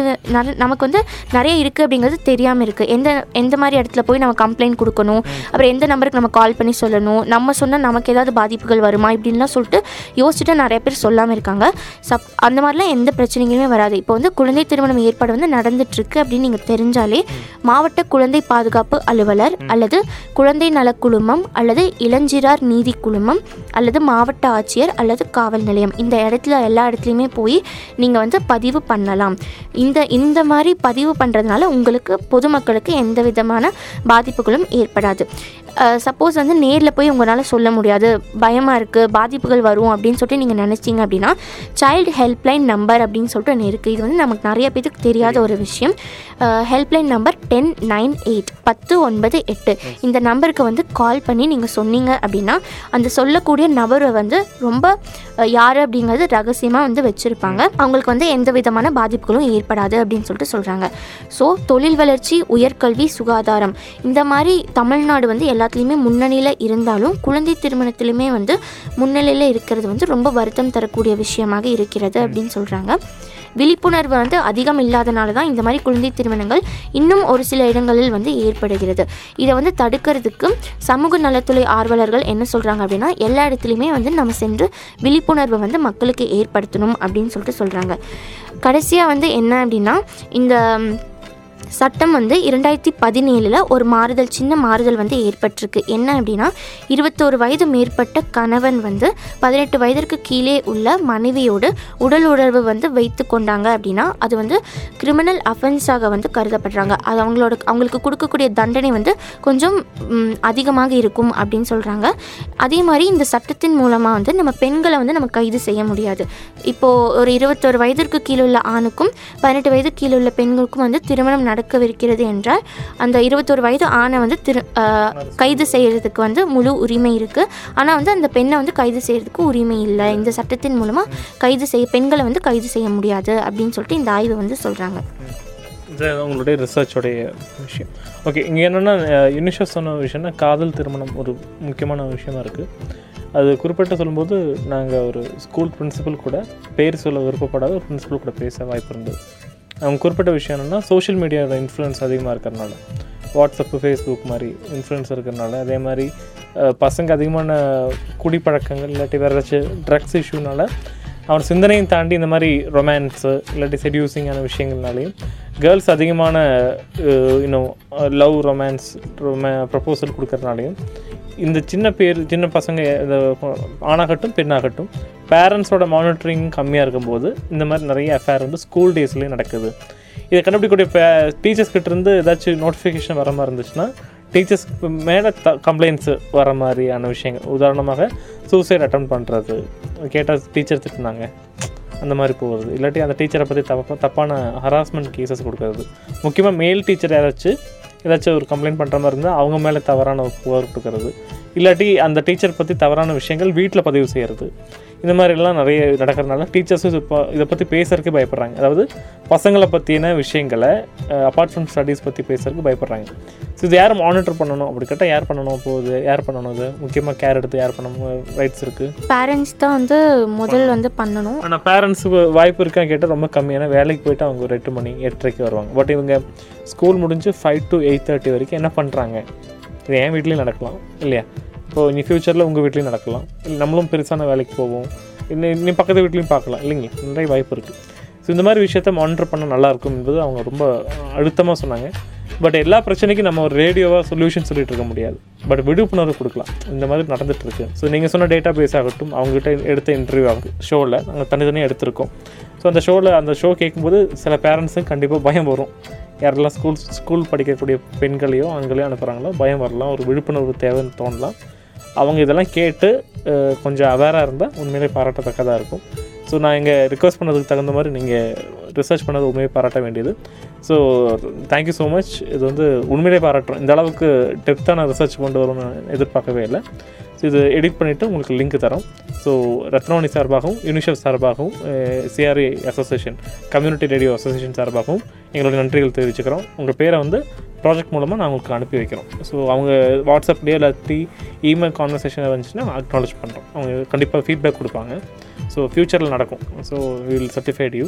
நமக்கு வந்து நிறைய இருக்குது அப்படிங்கிறது தெரியாமல் இருக்குது எந்த எந்த மாதிரி இடத்துல போய் நம்ம கம்ப்ளைண்ட் கொடுக்கணும்? அப்புறம் எந்த நம்பருக்கு நம்ம கால் பண்ணி சொல்லணும்? நம்ம சொன்னால் நமக்கு ஏதாவது பாதிப்புகள் வருமா? இப்படின்லாம் சொல்லிட்டு யோசிச்சுட்டு நிறைய பேர் சொல்லாமல் இருக்காங்க. சப் அந்த மாதிரிலாம் எந்த பிரச்சனைகளுமே வராது. இப்போ வந்து குழந்தை திருமணம் ஏற்பாடு வந்து நடந்துட்டுருக்கு அப்படின்னு நீங்கள் தெரிஞ்சாலே மாவட்ட குழந்தை பாதுகாப்பு அலுவலர் அல்லது குழந்தை நலக் குழுமம் அல்லது இளஞ்சிறார் நீதி குழுமம் அல்லது மாவட்ட ஆட்சியர் அல்லது காவல் நிலையம். இந்த இடத்துல எல்லா இடத்துலையுமே போய் நீங்கள் வந்து பதிவு பண்ணலாம். இந்த இந்த மாதிரி பதிவு பண்ணுறதுனால உங்களுக்கு பொதுமக்களுக்கு எந்த விதமான பாதிப்புகளும் ஏற்படாது. சப்போஸ் வந்து நேரில் போய் உங்களால் சொல்ல முடியாது. பயமாக இருக்குது பாதிப்புகள் வரும் அப்படின்னு சொல்லிட்டு நீங்கள் நினச்சிங்க அப்படின்னா சைல்டு ஹெல்ப்லைன் நம்பர் அப்படின்னு சொல்லிட்டு ஒன்று இருக்குது இது வந்து நமக்கு நிறைய பேருக்கு தெரியாத ஒரு விஷயம். Helpline number ten nine eight பத்து ஒன்பது எட்டு. இந்த நம்பருக்கு வந்து கால் பண்ணி நீங்கள் சொன்னீங்க அப்படின்னா அந்த சொல்லக்கூடிய நபரை வந்து ரொம்ப யார் அப்படிங்கிறது ரகசியமாக வந்து வச்சுருப்பாங்க. அவங்களுக்கு வந்து எந்த விதமான பாதிப்புகளும் ஏற்படாது அப்படின்னு சொல்லிட்டு சொல்கிறாங்க ஸோ தொழில் வளர்ச்சி உயர்கல்வி சுகாதாரம் இந்த மாதிரி தமிழ்நாடு வந்து எல்லாத்துலேயுமே முன்னணியில் இருந்தாலும் குழந்தை திருமணத்திலுமே வந்து முன்னிலையில் இருக்கிறது வந்து ரொம்ப வருத்தம் தரக்கூடிய விஷயமாக இருக்கிறது அப்படின்னு சொல்கிறாங்க விழிப்புணர்வு வந்து அதிகம் இல்லாதனால தான் இந்த மாதிரி குழந்தை திருமணங்கள் இன்னும் ஒரு சில இடங்களில் வந்து ஏற்படுகிறது. இதை வந்து தடுக்கிறதுக்கு சமூக நலத்துறை ஆர்வலர்கள் என்ன சொல்கிறாங்க அப்படின்னா எல்லா இடத்துலையுமே வந்து நம்ம சென்று விழிப்புணர்வை வந்து மக்களுக்கு ஏற்படுத்தணும் அப்படின்னு சொல்லிட்டு சொல்கிறாங்க கடைசியாக வந்து என்ன அப்படின்னா இந்த சட்டம் வந்து இரண்டாயிரத்தி பதினேழில் ஒரு மாறுதல் சின்ன மாறுதல் வந்து ஏற்பட்டிருக்கு. என்ன அப்படின்னா இருபத்தோரு வயது மேற்பட்ட கணவன் வந்து பதினெட்டு வயதிற்கு கீழே உள்ள மனைவியோடு உடல் உணர்வு வந்து வைத்து கொண்டாங்க அப்படின்னா அது வந்து கிரிமினல் அஃபென்ஸாக வந்து கருதப்படுறாங்க. அது அவங்களோட அவங்களுக்கு கொடுக்கக்கூடிய தண்டனை வந்து கொஞ்சம் அதிகமாக இருக்கும் அப்படின்னு சொல்கிறாங்க அதே மாதிரி இந்த சட்டத்தின் மூலமாக வந்து நம்ம பெண்களை வந்து நம்ம கைது செய்ய முடியாது. இப்போது ஒரு இருபத்தோரு வயதிற்கு கீழே உள்ள ஆணுக்கும் பதினெட்டு வயது கீழே உள்ள பெண்களுக்கும் வந்து திருமணம் நடக்கவிருக்கிறது என்றால் அந்த இருபத்தோரு வயது ஆணை வந்து திரு கைது செய்கிறதுக்கு வந்து முழு உரிமை இருக்குது ஆனால் வந்து அந்த பெண்ணை வந்து கைது செய்கிறதுக்கு உரிமை இல்லை. இந்த சட்டத்தின் மூலமாக கைது செய்ய பெண்களை வந்து கைது செய்ய முடியாது அப்படின்னு சொல்லிட்டு இந்த ஆய்வு வந்து சொல்கிறாங்க உங்களுடைய ரிசர்ச்சோடைய விஷயம். ஓகே இங்கே என்னென்னா யுனிஷா சொன்ன விஷயம்னா காதல் திருமணம் ஒரு முக்கியமான விஷயமா இருக்குது அது குறிப்பிட்டு சொல்லும்போது நாங்கள் ஒரு ஸ்கூல் பிரின்சிபல் கூட பேர் சொல்ல விருப்பப்படாத ஒரு பிரின்சிபல் கூட பேச வாய்ப்பு இருந்தது. அவங்க குறிப்பிட்ட விஷயம் என்னென்னா சோஷியல் மீடியாவோட இன்ஃப்ளூயன்ஸ் அதிகமாக இருக்கிறனால. வாட்ஸ்அப்பு ஃபேஸ்புக் மாதிரி இன்ஃப்ளூயன்ஸ் இருக்கிறனால. அதே மாதிரி பசங்க அதிகமான குடிப்பழக்கங்கள் இல்லாட்டி வேறு ஏதாச்சும் ட்ரக்ஸ் இஷ்யூனால அவன் சிந்தனையும் தாண்டி இந்த மாதிரி ரொமான்ஸு இல்லாட்டி செடியூசிங்கான விஷயங்கள்னாலையும் கேர்ள்ஸ் அதிகமான இன்னும் லவ் ரொமான்ஸ் ரொமா ப்ரப்போசல் கொடுக்கறனாலையும் இந்த சின்ன பேர் சின்ன பசங்க இந்த ஆணாகட்டும் பெண்ணாகட்டும் பேரண்ட்ஸோட மானிட்டரிங் கம்மியாக இருக்கும்போது இந்த மாதிரி நிறைய அஃபேர் வந்து ஸ்கூல் டேஸ்லேயும் நடக்குது. இதை கண்டுபிடிக்கக்கூடிய டீச்சர்ஸ் கிட்ட இருந்து ஏதாச்சும் நோட்டிஃபிகேஷன் வர மாதிரி இருந்துச்சுன்னா டீச்சர்ஸ் மேலே த கம்ப்ளைண்ட்ஸு வர மாதிரியான விஷயங்கள். உதாரணமாக சூசைட் அட்டம் பண்ணுறது கேட்டால் டீச்சர் திட்டினாங்க. அந்த மாதிரி போகிறது இல்லாட்டி அந்த டீச்சரை பற்றி தப்ப தப்பான ஹராஸ்மெண்ட் கேசஸ் கொடுக்கறது. முக்கியமாக மேல் டீச்சர் யாராச்சும் ஏதாச்சும் ஒரு கம்ப்ளைண்ட் பண்ணுற மாதிரி இருந்தால் அவங்க மேலே தவறான ஒரு புகார் கொடுக்கறது. இல்லாட்டி அந்த டீச்சர் பற்றி தவறான விஷயங்கள் வீட்டில் பதிவு செய்கிறது இந்த மாதிரிலாம் நிறைய நடக்கிறதுனால டீச்சர்ஸும் இப்போ இதை பற்றி பேசுறதுக்கு பயப்படுறாங்க. அதாவது பசங்களை பற்றின விஷயங்களை அப்பார்ட் ஃப்ரம் ஸ்டடீஸ் பற்றி பேசுறதுக்கு பயப்படுறாங்க. ஸோ இது யார் மானிட்டர் பண்ணணும்? அப்படி கேட்டால் யார் பண்ணணும் போகுது யார் பண்ணணும் இது? முக்கியமாக கேர் எடுத்து யார் பண்ணணும்? ரைட்ஸ் இருக்குது பேரண்ட்ஸ் தான் வந்து முதல் வந்து பண்ணணும். ஆனால் பேரண்ட்ஸுக்கு வாய்ப்பு இருக்கான்னு கேட்டால் ரொம்ப கம்மியான வேலைக்கு போயிட்டு அவங்க ஒரு எட்டு மணி எட்டரைக்கு வருவாங்க. பட் இவங்க ஸ்கூல் முடிஞ்சு ஃபைவ் டு எயிட் தேர்ட்டி வரைக்கும் என்ன பண்ணுறாங்க இது என் வீட்லேயும் நடக்கலாம் இல்லையா? இப்போது இனி ஃப்யூச்சரில் உங்கள் வீட்லேயும் நடக்கலாம். இல்லை நம்மளும் பெருசான வேலைக்கு போவோம். இன்னும் இன்னும் பக்கத்து வீட்லேயும் பார்க்கலாம் இல்லைங்க நிறைய வாய்ப்பு இருக்குது ஸோ இந்த மாதிரி விஷயத்த மானிட்டர் பண்ண நல்லா இருக்கும் என்பது அவங்க ரொம்ப அழுத்தமாக சொன்னாங்க. பட் எல்லா பிரச்சனைக்கும் நம்ம ஒரு ரேடியோவாக சொல்யூஷன் சொல்லிட்டு இருக்க முடியாது. பட் விழிப்புணர்வு கொடுக்கலாம். இந்த மாதிரி நடந்துகிட்ருக்கு ஸோ நீங்கள் சொன்ன டேட்டா பேஸ் ஆகட்டும் அவங்ககிட்ட எடுத்த இன்டர்வியூ ஆகும் ஷோவில் நாங்கள் தனித்தனியாக எடுத்திருக்கோம். ஸோ அந்த ஷோவில் அந்த ஷோ கேட்கும்போது சில பேரண்ட்ஸும் கண்டிப்பாக பயம் வரும். யாரெல்லாம் ஸ்கூல் ஸ்கூல் படிக்கக்கூடிய பெண்களையோ ஆண்களையோ அனுப்புகிறாங்களோ பயம் வரலாம் ஒரு விழிப்புணர்வு தேவைன்னு தோணலாம். அவங்க இதெல்லாம் கேட்டு கொஞ்சம் அவேராக இருந்தால் உண்மையிலே பாராட்டத்தக்கதாக இருக்கும். ஸோ நான் இங்கே ரிக்வஸ்ட் பண்ணதுக்கு தகுந்த மாதிரி நீங்கள் ரிசர்ச் பண்ணது உண்மையை பாராட்ட வேண்டியது. ஸோ தேங்க்யூ ஸோ மச் இது வந்து உண்மையிலே பாராட்டுறோம். இந்த அளவுக்கு டெப்த்தான ரிசர்ச் கொண்டு வரும்னு எதிர்பார்க்கவே இல்லை. ஸோ இது எடிட் பண்ணிவிட்டு உங்களுக்கு லிங்க் தரோம். ஸோ ரத்னவாணி சார்பாகவும் யூனிசெஃப் சார்பாகவும் CRA association community radio association சார்பாகவும் எங்களுடைய நன்றிகள் தெரிவிச்சுக்கிறோம். உங்கள் பேரை வந்து ப்ராஜெக்ட் மூலமாக நான் உங்களுக்கு அனுப்பி வைக்கிறோம். ஸோ அவங்க வாட்ஸ்அப்லேயே இல்லாட்டி இமெயில் கான்வர்சேஷன் இருந்துச்சுன்னா அக்னாலேஜ் பண்ணுறோம் அவங்க கண்டிப்பாக ஃபீட்பேக் கொடுப்பாங்க. ஸோ ஃப்யூச்சரில் நடக்கும். So will certified you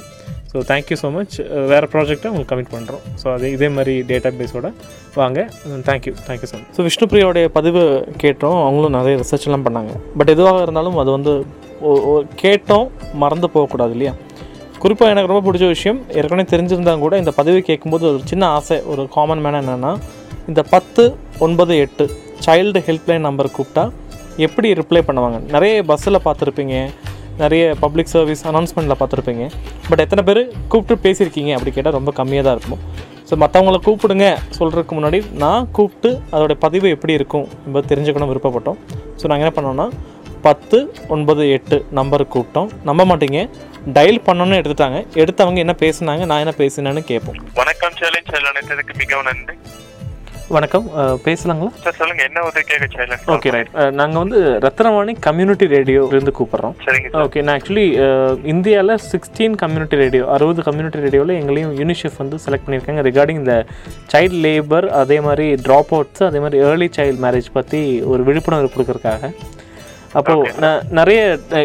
so thank you so much வேறு ப்ராஜெக்ட்டை உங்களுக்கு கமிட் பண்ணுறோம் ஸோ அது இதே மாதிரி டேட்டா பேஸோட வாங்க thank you thank you so much so விஷ்ணுப்ரியாவுடைய பதிவு கேட்டோம். அவங்களும் நிறைய ரிசர்ச்லாம் பண்ணாங்க. பட் எதுவாக இருந்தாலும் அது வந்து கேட்டோம். மறந்து போகக்கூடாது இல்லையா? குறிப்பாக எனக்கு ரொம்ப பிடிச்ச விஷயம் ஏற்கனவே தெரிஞ்சிருந்தாங்க கூட இந்த பதவி கேட்கும்போது ஒரு சின்ன ஆசை ஒரு காமன் மேன் என்னென்னா இந்த பத்து ஒன்பது எட்டு சைல்டு ஹெல்ப்லைன் நம்பர் கூப்பிட்டா எப்படி ரிப்ளை பண்ணுவாங்க? நிறைய பஸ்ஸில் பார்த்துருப்பீங்க. நிறைய பப்ளிக் சர்வீஸ் அனௌன்ஸ்மெண்ட்டில் பார்த்துருப்பீங்க. பட் எத்தனை பேர் கூப்பிட்டு பேசியிருக்கீங்க அப்படி கேட்டால் ரொம்ப கம்மியாக தான் இருக்கும். ஸோ மற்றவங்கள கூப்பிடுங்க சொல்கிறதுக்கு முன்னாடி நான் கூப்பிட்டு அதோட பதிவு எப்படி இருக்கும் என்பது தெரிஞ்சுக்கணும் விருப்பப்பட்டோம். ஸோ நாங்கள் என்ன பண்ணோம்னா பத்து ஒன்பது எட்டு நம்பருக்கு கூப்பிட்டோம். நம்ப மாட்டீங்க. டயல் பண்ணணும்னு எடுத்துட்டாங்க. எடுத்தவங்க என்ன பேசுனாங்க நான் என்ன பேசினேன்னு கேட்போம். வணக்கம் சேலஞ்ச் மிகவும் நன்றி. வணக்கம். பேசலாங்களா? சார் சொல்லுங்க. என்ன உதவி கேட்க சேலஞ்ச் ஓகே ரைட் நாங்கள் வந்து ரத்னவாணி கம்யூனிட்டி ரேடியோலேருந்து கூப்பிட்றோம். சரிங்க சார். ஓகே நான் ஆக்சுவலி இந்தியாவில் சிக்ஸ்டீன் கம்யூனிட்டி ரேடியோ அறுபது கம்யூனிட்டி ரேடியோவில் எங்களையும் யூனிசெஃப் வந்து செலக்ட் பண்ணியிருக்காங்க. ரிகார்டிங் இந்த சைல்ட் லேபர் அதே மாதிரி ட்ராப் அவுட்ஸ் அதே மாதிரி ஏர்லி சைல்ட் மேரேஜ் பற்றி ஒரு விழிப்புணர்வு கொடுக்கறதுக்காக. அப்போது நிறைய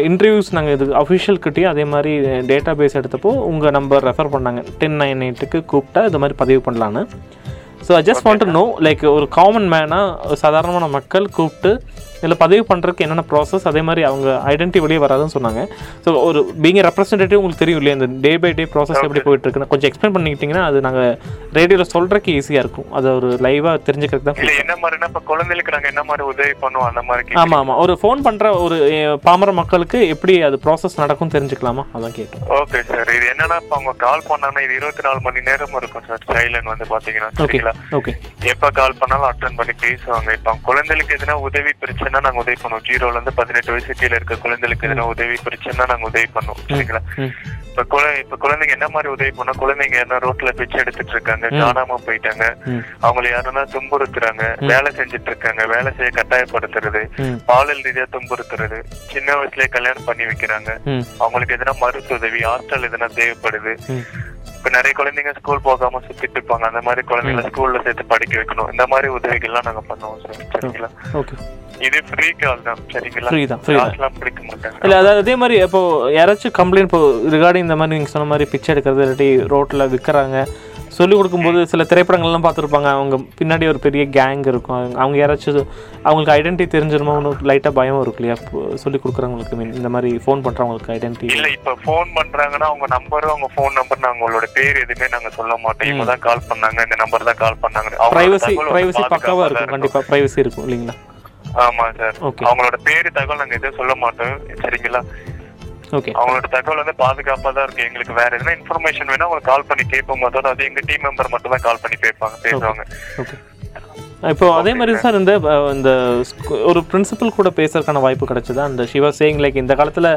இன்டர்வியூஸ் நாங்கள் இது அஃபிஷியல் கிட்டேயும் அதே மாதிரி டேட்டா பேஸ் எடுத்தப்போ உங்கள் நம்பர் ரெஃபர் பண்ணாங்க. டென் நைன் எயிட்டுக்கு கூப்பிட்டா இது மாதிரி பதிவு பண்ணலான்னு. So I just want to know like ஒரு காமன் மேனாக சாதாரணமான மக்கள் கூப்பிட்டு இதில் பதிவு பண்ணுறதுக்கு என்னென்ன ப்ராசஸ் அதே மாதிரி அவங்க ஐடென்டி வெளியே வராதுன்னு சொன்னாங்க. ஸோ ஒரு பீங் ரெப்ரஸன்டேட்டிவ் உங்களுக்கு தெரியும் இல்லையா இந்த டே பை டே ப்ராசஸ் எப்படி போயிட்டு இருக்குன்னு கொஞ்சம் எக்ஸ்பிளைன் பண்ணிக்கிட்டிங்கன்னா அது நாங்கள் ரேடியோவில் சொல்கிறதுக்கு ஈஸியாக இருக்கும். அது ஒரு லைவாக தெரிஞ்சுக்கிறதுக்கு தான் என்ன மாதிரினா இப்ப குழந்தைகளுக்கு நாங்க என்ன மாதிரி உதவி பண்ணுவோம் அந்த மாதிரி. ஆமாம் ஆமாம் ஒரு ஃபோன் பண்ணுற ஒரு பாமர மக்களுக்கு எப்படி அது ப்ராசஸ் நடக்கும் தெரிஞ்சுக்கலாமா? அதான் கேட்டோம் ஓகே சார் இது என்னன்னா இப்ப அவங்க கால் பண்ணாங்கன்னா இது இருபத்தி நாலு மணி நேரம் இருக்கும் சார் சைலண்ட் வந்து பாத்தீங்கன்னா ஓகே சரிங்களா? ஓகே எப்ப கால் பண்ணாலும் அட்டன் பண்ணி பேசுவாங்க. இப்ப குழந்தைகளுக்கு எதுனா உதவி பிரச்சனை நாங்க உதவி பண்ணுவோம். ஜீரோல இருந்து பதினெட்டு வயசு கீழே இருக்க குழந்தைகளுக்கு எதுனா உதவி பிரச்சனை நாங்க உதவி பண்ணுவோம். சரிங்களா? இப்ப குழ இப்ப குழந்தைங்க என்ன மாதிரி உதவி பண்ணா குழந்தைங்க என்ன ரோட்ல பிச்சை எடுத்துட்டு இருக்காங்க காணாம போயிட்டாங்க அவங்களை யாருன்னா துன்புறுத்துறாங்க வேலை செஞ்சுட்டு இருக்காங்க வேலை செய்ய கட்டாயப்படுத்துறது பாலியல் ரீதியா துன்புறுத்துறது சின்ன வயசுலயே கல்யாணம் பண்ணி வைக்கிறாங்க அவங்களுக்கு எதனா மருத்துவ உதவி ஹாஸ்டல் எதனா தேவைப்படுது இப்ப நிறைய குழந்தைங்க ஸ்கூல் போகாம சுத்திட்டு இருப்பாங்க அந்த மாதிரி குழந்தைங்களை ஸ்கூல்ல சேர்த்து படிக்க வைக்கணும். இந்த மாதிரி உதவிகள்லாம் நாங்க பண்ணுவோம் சார். சரிங்களா? இது ஃப்ரீ கால் தான் சரிங்களா? Free தான், free தான். பிடிக்க மாட்டாங்க. இல்லை அதாவது அதே மாதிரி இப்போ யாராச்சும் கம்ப்ளைண்ட் இப்போ ரிகார்டிங் இந்த மாதிரி நீங்கள் சொன்ன மாதிரி பிச்சை எடுக்கிறது இல்லாட்டி ரோட்டில் விற்கிறாங்க சொல்லிக் கொடுக்கும்போது சில திரைப்படங்கள்லாம் பார்த்துருப்பாங்க. அவங்க பின்னாடி ஒரு பெரிய கேங் இருக்கும். அவங்க- யாராச்சும் அவங்களுக்கு ஐடென்டிட்டி தெரிஞ்சிருமோன்னு லைட்டாக பயம் இருக்கும் இல்லையா? சொல்லி கொடுக்குறவங்களுக்கு மீன் இந்த மாதிரி ஃபோன் பண்ணுறவங்களுக்கு ஐடென்டிட்டி இல்ல இப்ப ஃபோன் பண்றாங்கன்னா அவங்க நம்பரும் அவங்க ஃபோன் நம்பர் அவங்களோட பேர் எதுவுமே நாங்க சொல்ல மாட்டோம். இவங்க தான் கால் பண்ணாங்க இந்த நம்பர் தான் கால் பண்ணாங்க ப்ரைவசி ப்ரைவசி பக்காவாக இருக்கும் கண்டிப்பாக ப்ரைவசி இருக்கும் இல்லைங்களா? ஆமா சார். அவங்களோட பேரு தகவல் நாங்க எதுவும் சொல்ல மாட்டோம். சரிங்களா? ஓகே அவங்களோட தகவல் வந்து பாதுகாப்பா தான் இருக்கு. எங்களுக்கு வேற எதுனா இன்ஃபர்மேஷன் வேணா அவங்க கால் பண்ணி கேட்போம். போது அது எங்க டீம் மெம்பர் மட்டும் தான் கால் பண்ணி பேசுவாங்க பேசுவாங்க. இப்போ அதே மாதிரி சார் இந்த இந்த ஒரு பிரின்சிபல் கூட பேசுறதுக்கான வாய்ப்பு கிடைச்சது? அந்த சிவா சேயிங் லைக் இந்த காலத்தில்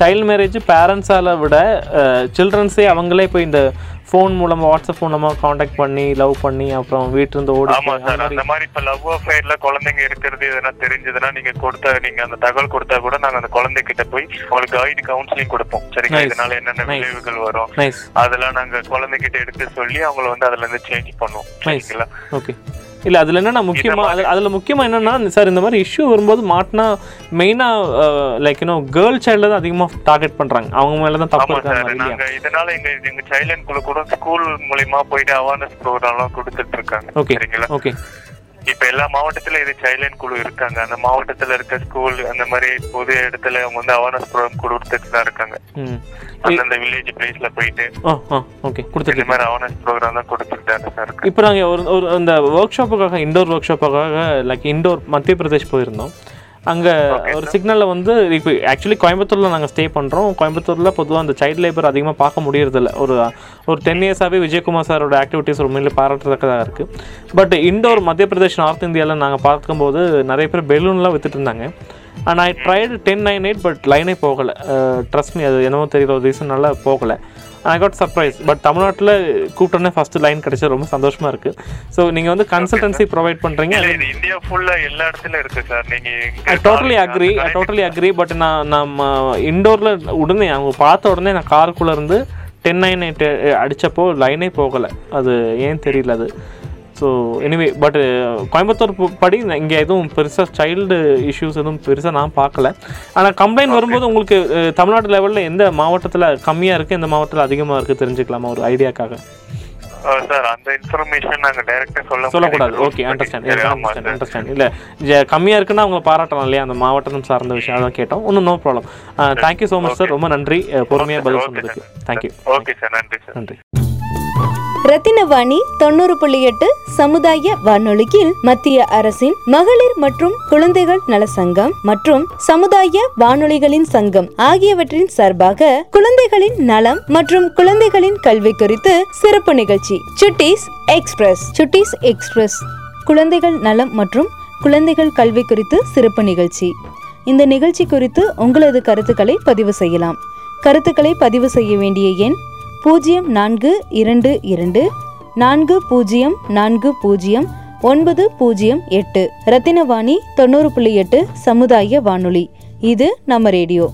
சைல்டு மேரேஜ் பேரண்ட்ஸால விட சில்ட்ரன்ஸே அவங்களே போய் இந்த ஃபோன் மூலமாக வாட்ஸ்அப் மூலமாக காண்டாக்ட் பண்ணி லவ் பண்ணி அப்புறம் வீட்டிலிருந்து ஓடி ஆமா போய் சார். அந்த மாதிரி இப்ப லவ் அஃபேர்ல குழந்தைங்க இருக்கிறது எதனா தெரிஞ்சதுன்னா நீங்க கொடுத்த நீங்க அந்த தகவல் கொடுத்தா கூட நாங்க அந்த குழந்தைகிட்ட போய் உங்களுக்கு கைடு கவுன்சிலிங் கொடுப்போம். சரிங்களா. இதனால என்னென்ன. விளைவுகள் வரும்? அதெல்லாம் நாங்க குழந்தைகிட்ட எடுத்து சொல்லி அவங்கள வந்து அதுல இருந்து சேஞ்ச் பண்ணுவோம். சரிங்களா? ஓகே இல்லை அதில் என்னென்னா முக்கியமாக அது அதில் முக்கியமாக என்னென்னா சார் இந்த மாதிரி இஷ்யூ வரும்போது மாட்டினா மெயினாக லைக் இன்னும் கேர்ள் சைல்டில் தான் அதிகமாக டார்கெட் பண்ணுறாங்க அவங்க மேலே தான் தப்பு இருக்காங்க இதனால எங்க எங்க சைல்ட்லைன் குழு கூட ஸ்கூல் மூலியமா போயிட்டு அவேர்னஸ் ப்ரோக்ராம் எல்லாம் கொடுத்துட்டு இருக்காங்க. ஓகே ஓகே இப்ப எல்லா மாவட்டத்துல இது சைல்ட்லைன் குழு இருக்காங்க. அந்த மாவட்டத்துல இருக்க ஸ்கூல் அந்த மாதிரி பொது இடத்துல அவங்க வந்து அவேர்னஸ் ப்ரோக்ராம் கொடுத்துட்டு தான் இருக்காங்க. அந்தந்த வில்லேஜ் பிளேஸ்ல போயிட்டு ஓகே இந்த மாதிரி அவேர்னஸ் ப்ரோக்ராம் தான் கொடுத்துட்டு தான் இருக்கு இப்போ நாங்கள் ஒரு ஒரு அந்த ஒர்க் ஷாப்புக்காக இண்டோர் ஒர்க் ஷாப்புக்காக லைக் இண்டோர் மத்திய பிரதேஷ் போயிருந்தோம். அங்கே ஒரு சிக்னலில் வந்து இப்போ ஆக்சுவலி கோயம்புத்தூரில் நாங்கள் ஸ்டே பண்ணுறோம் கோயம்புத்தூரில் பொதுவாக அந்த சைல்டு லேபர் அதிகமாக பார்க்க முடியறதில்ல. ஒரு ஒரு டென் இயர்ஸாகவே விஜயகுமார் சாரோட ஆக்டிவிட்டீஸ் உண்மையிலே பாராட்டத்தக்கதாக இருக்குது but indoor Madhya Pradesh north இந்தியாவில் நாங்கள் பார்க்கும்போது நிறைய பேர் பெலூன்லாம் வித்துட்டு இருந்தாங்க. And I tried ten nine eight but லைனே போகலை. ட்ரஸ்ட் மீ அது என்னவோ தெரியல ஒரு ரீசனால போகலை. ஐ காட் சர்ப்ரைஸ் பட் தமிழ்நாட்டில் கூப்பிட்டோன்னே ஃபஸ்ட்டு லைன் கிடைச்சது. ரொம்ப சந்தோஷமாக இருக்குது ஸோ நீங்கள் வந்து கன்சல்டன்சி ப்ரொவைட் இது இந்தியா ஃபுல்லா எல்லா இடத்துலயும் இருக்கு சார் நீங்க I totally agree I totally agree but நான் நம்ம இண்டோரில் உடனே அவங்க பார்த்த உடனே நான் காருக்குள்ளே இருந்து டென் நைன் எயிட் அடித்தப்போ லைனே போகலை. அது ஏன் தெரியல அது. ஸோ எனிவே பட் கோயம்புத்தூர் படி இங்கே எதுவும் பெருசாக சைல்டு இஷ்யூஸ் எதுவும் பெருசாக நான் பார்க்கல. ஆனால் கம்ப்ளைண்ட் வரும்போது உங்களுக்கு அஹ், தமிழ்நாடு லெவலில் எந்த மாவட்டத்தில் கம்மியாக இருக்குது எந்த மாவட்டத்தில் அதிகமாக இருக்குது தெரிஞ்சுக்கலாமா ஒரு ஐடியாக்காக சார் அந்த இன்ஃபர்மேஷன் நாங்க டைரக்டா சொல்ல சொல்லக்கூடாது. ஓகே அண்டர்ஸ்டாண்ட் அண்டர்ஸ்டாண்ட் இல்லை கம்மியாக இருக்குன்னா அவங்கள பாராட்டலாம் இல்லையா? அந்த மாவட்டம் சார்ந்த விஷயம் அதான் கேட்டோம். ஒன்றும் no problem thank you so much sir ரொம்ப நன்றி. பொறுமையாக பதில் சொன்னதுக்கு. தேங்க்யூ ஓகே சார் நன்றி சார் நன்றி. ரத்தினவாணி தொண்ணூறு புள்ளி எட்டு சமுதாய வானொலியில் மத்திய அரசின் மகளிர் மற்றும் குழந்தைகள் நல சங்கம் மற்றும் சமுதாய வானொலிகளின் சங்கம் ஆகியவற்றின் சார்பாக குழந்தைகளின் நலம் மற்றும் குழந்தைகளின் கல்வி குறித்து சிறப்பு நிகழ்ச்சி சுட்டீஸ் எக்ஸ்பிரஸ் சுட்டீஸ் எக்ஸ்பிரஸ். குழந்தைகள் நலம் மற்றும் குழந்தைகள் கல்வி குறித்து சிறப்பு நிகழ்ச்சி. இந்த நிகழ்ச்சி குறித்து உங்களது கருத்துக்களை பதிவு செய்யலாம். கருத்துக்களை பதிவு செய்ய வேண்டிய எண் பூஜ்ஜியம் நான்கு இரண்டு இரண்டு நான்கு பூஜ்ஜியம் நான்கு பூஜ்ஜியம் ஒன்பது பூஜ்ஜியம் எட்டு. ரத்தினவாணி தொண்ணூறு புள்ளி எட்டு சமுதாய வானொலி. இது நம்ம ரேடியோ.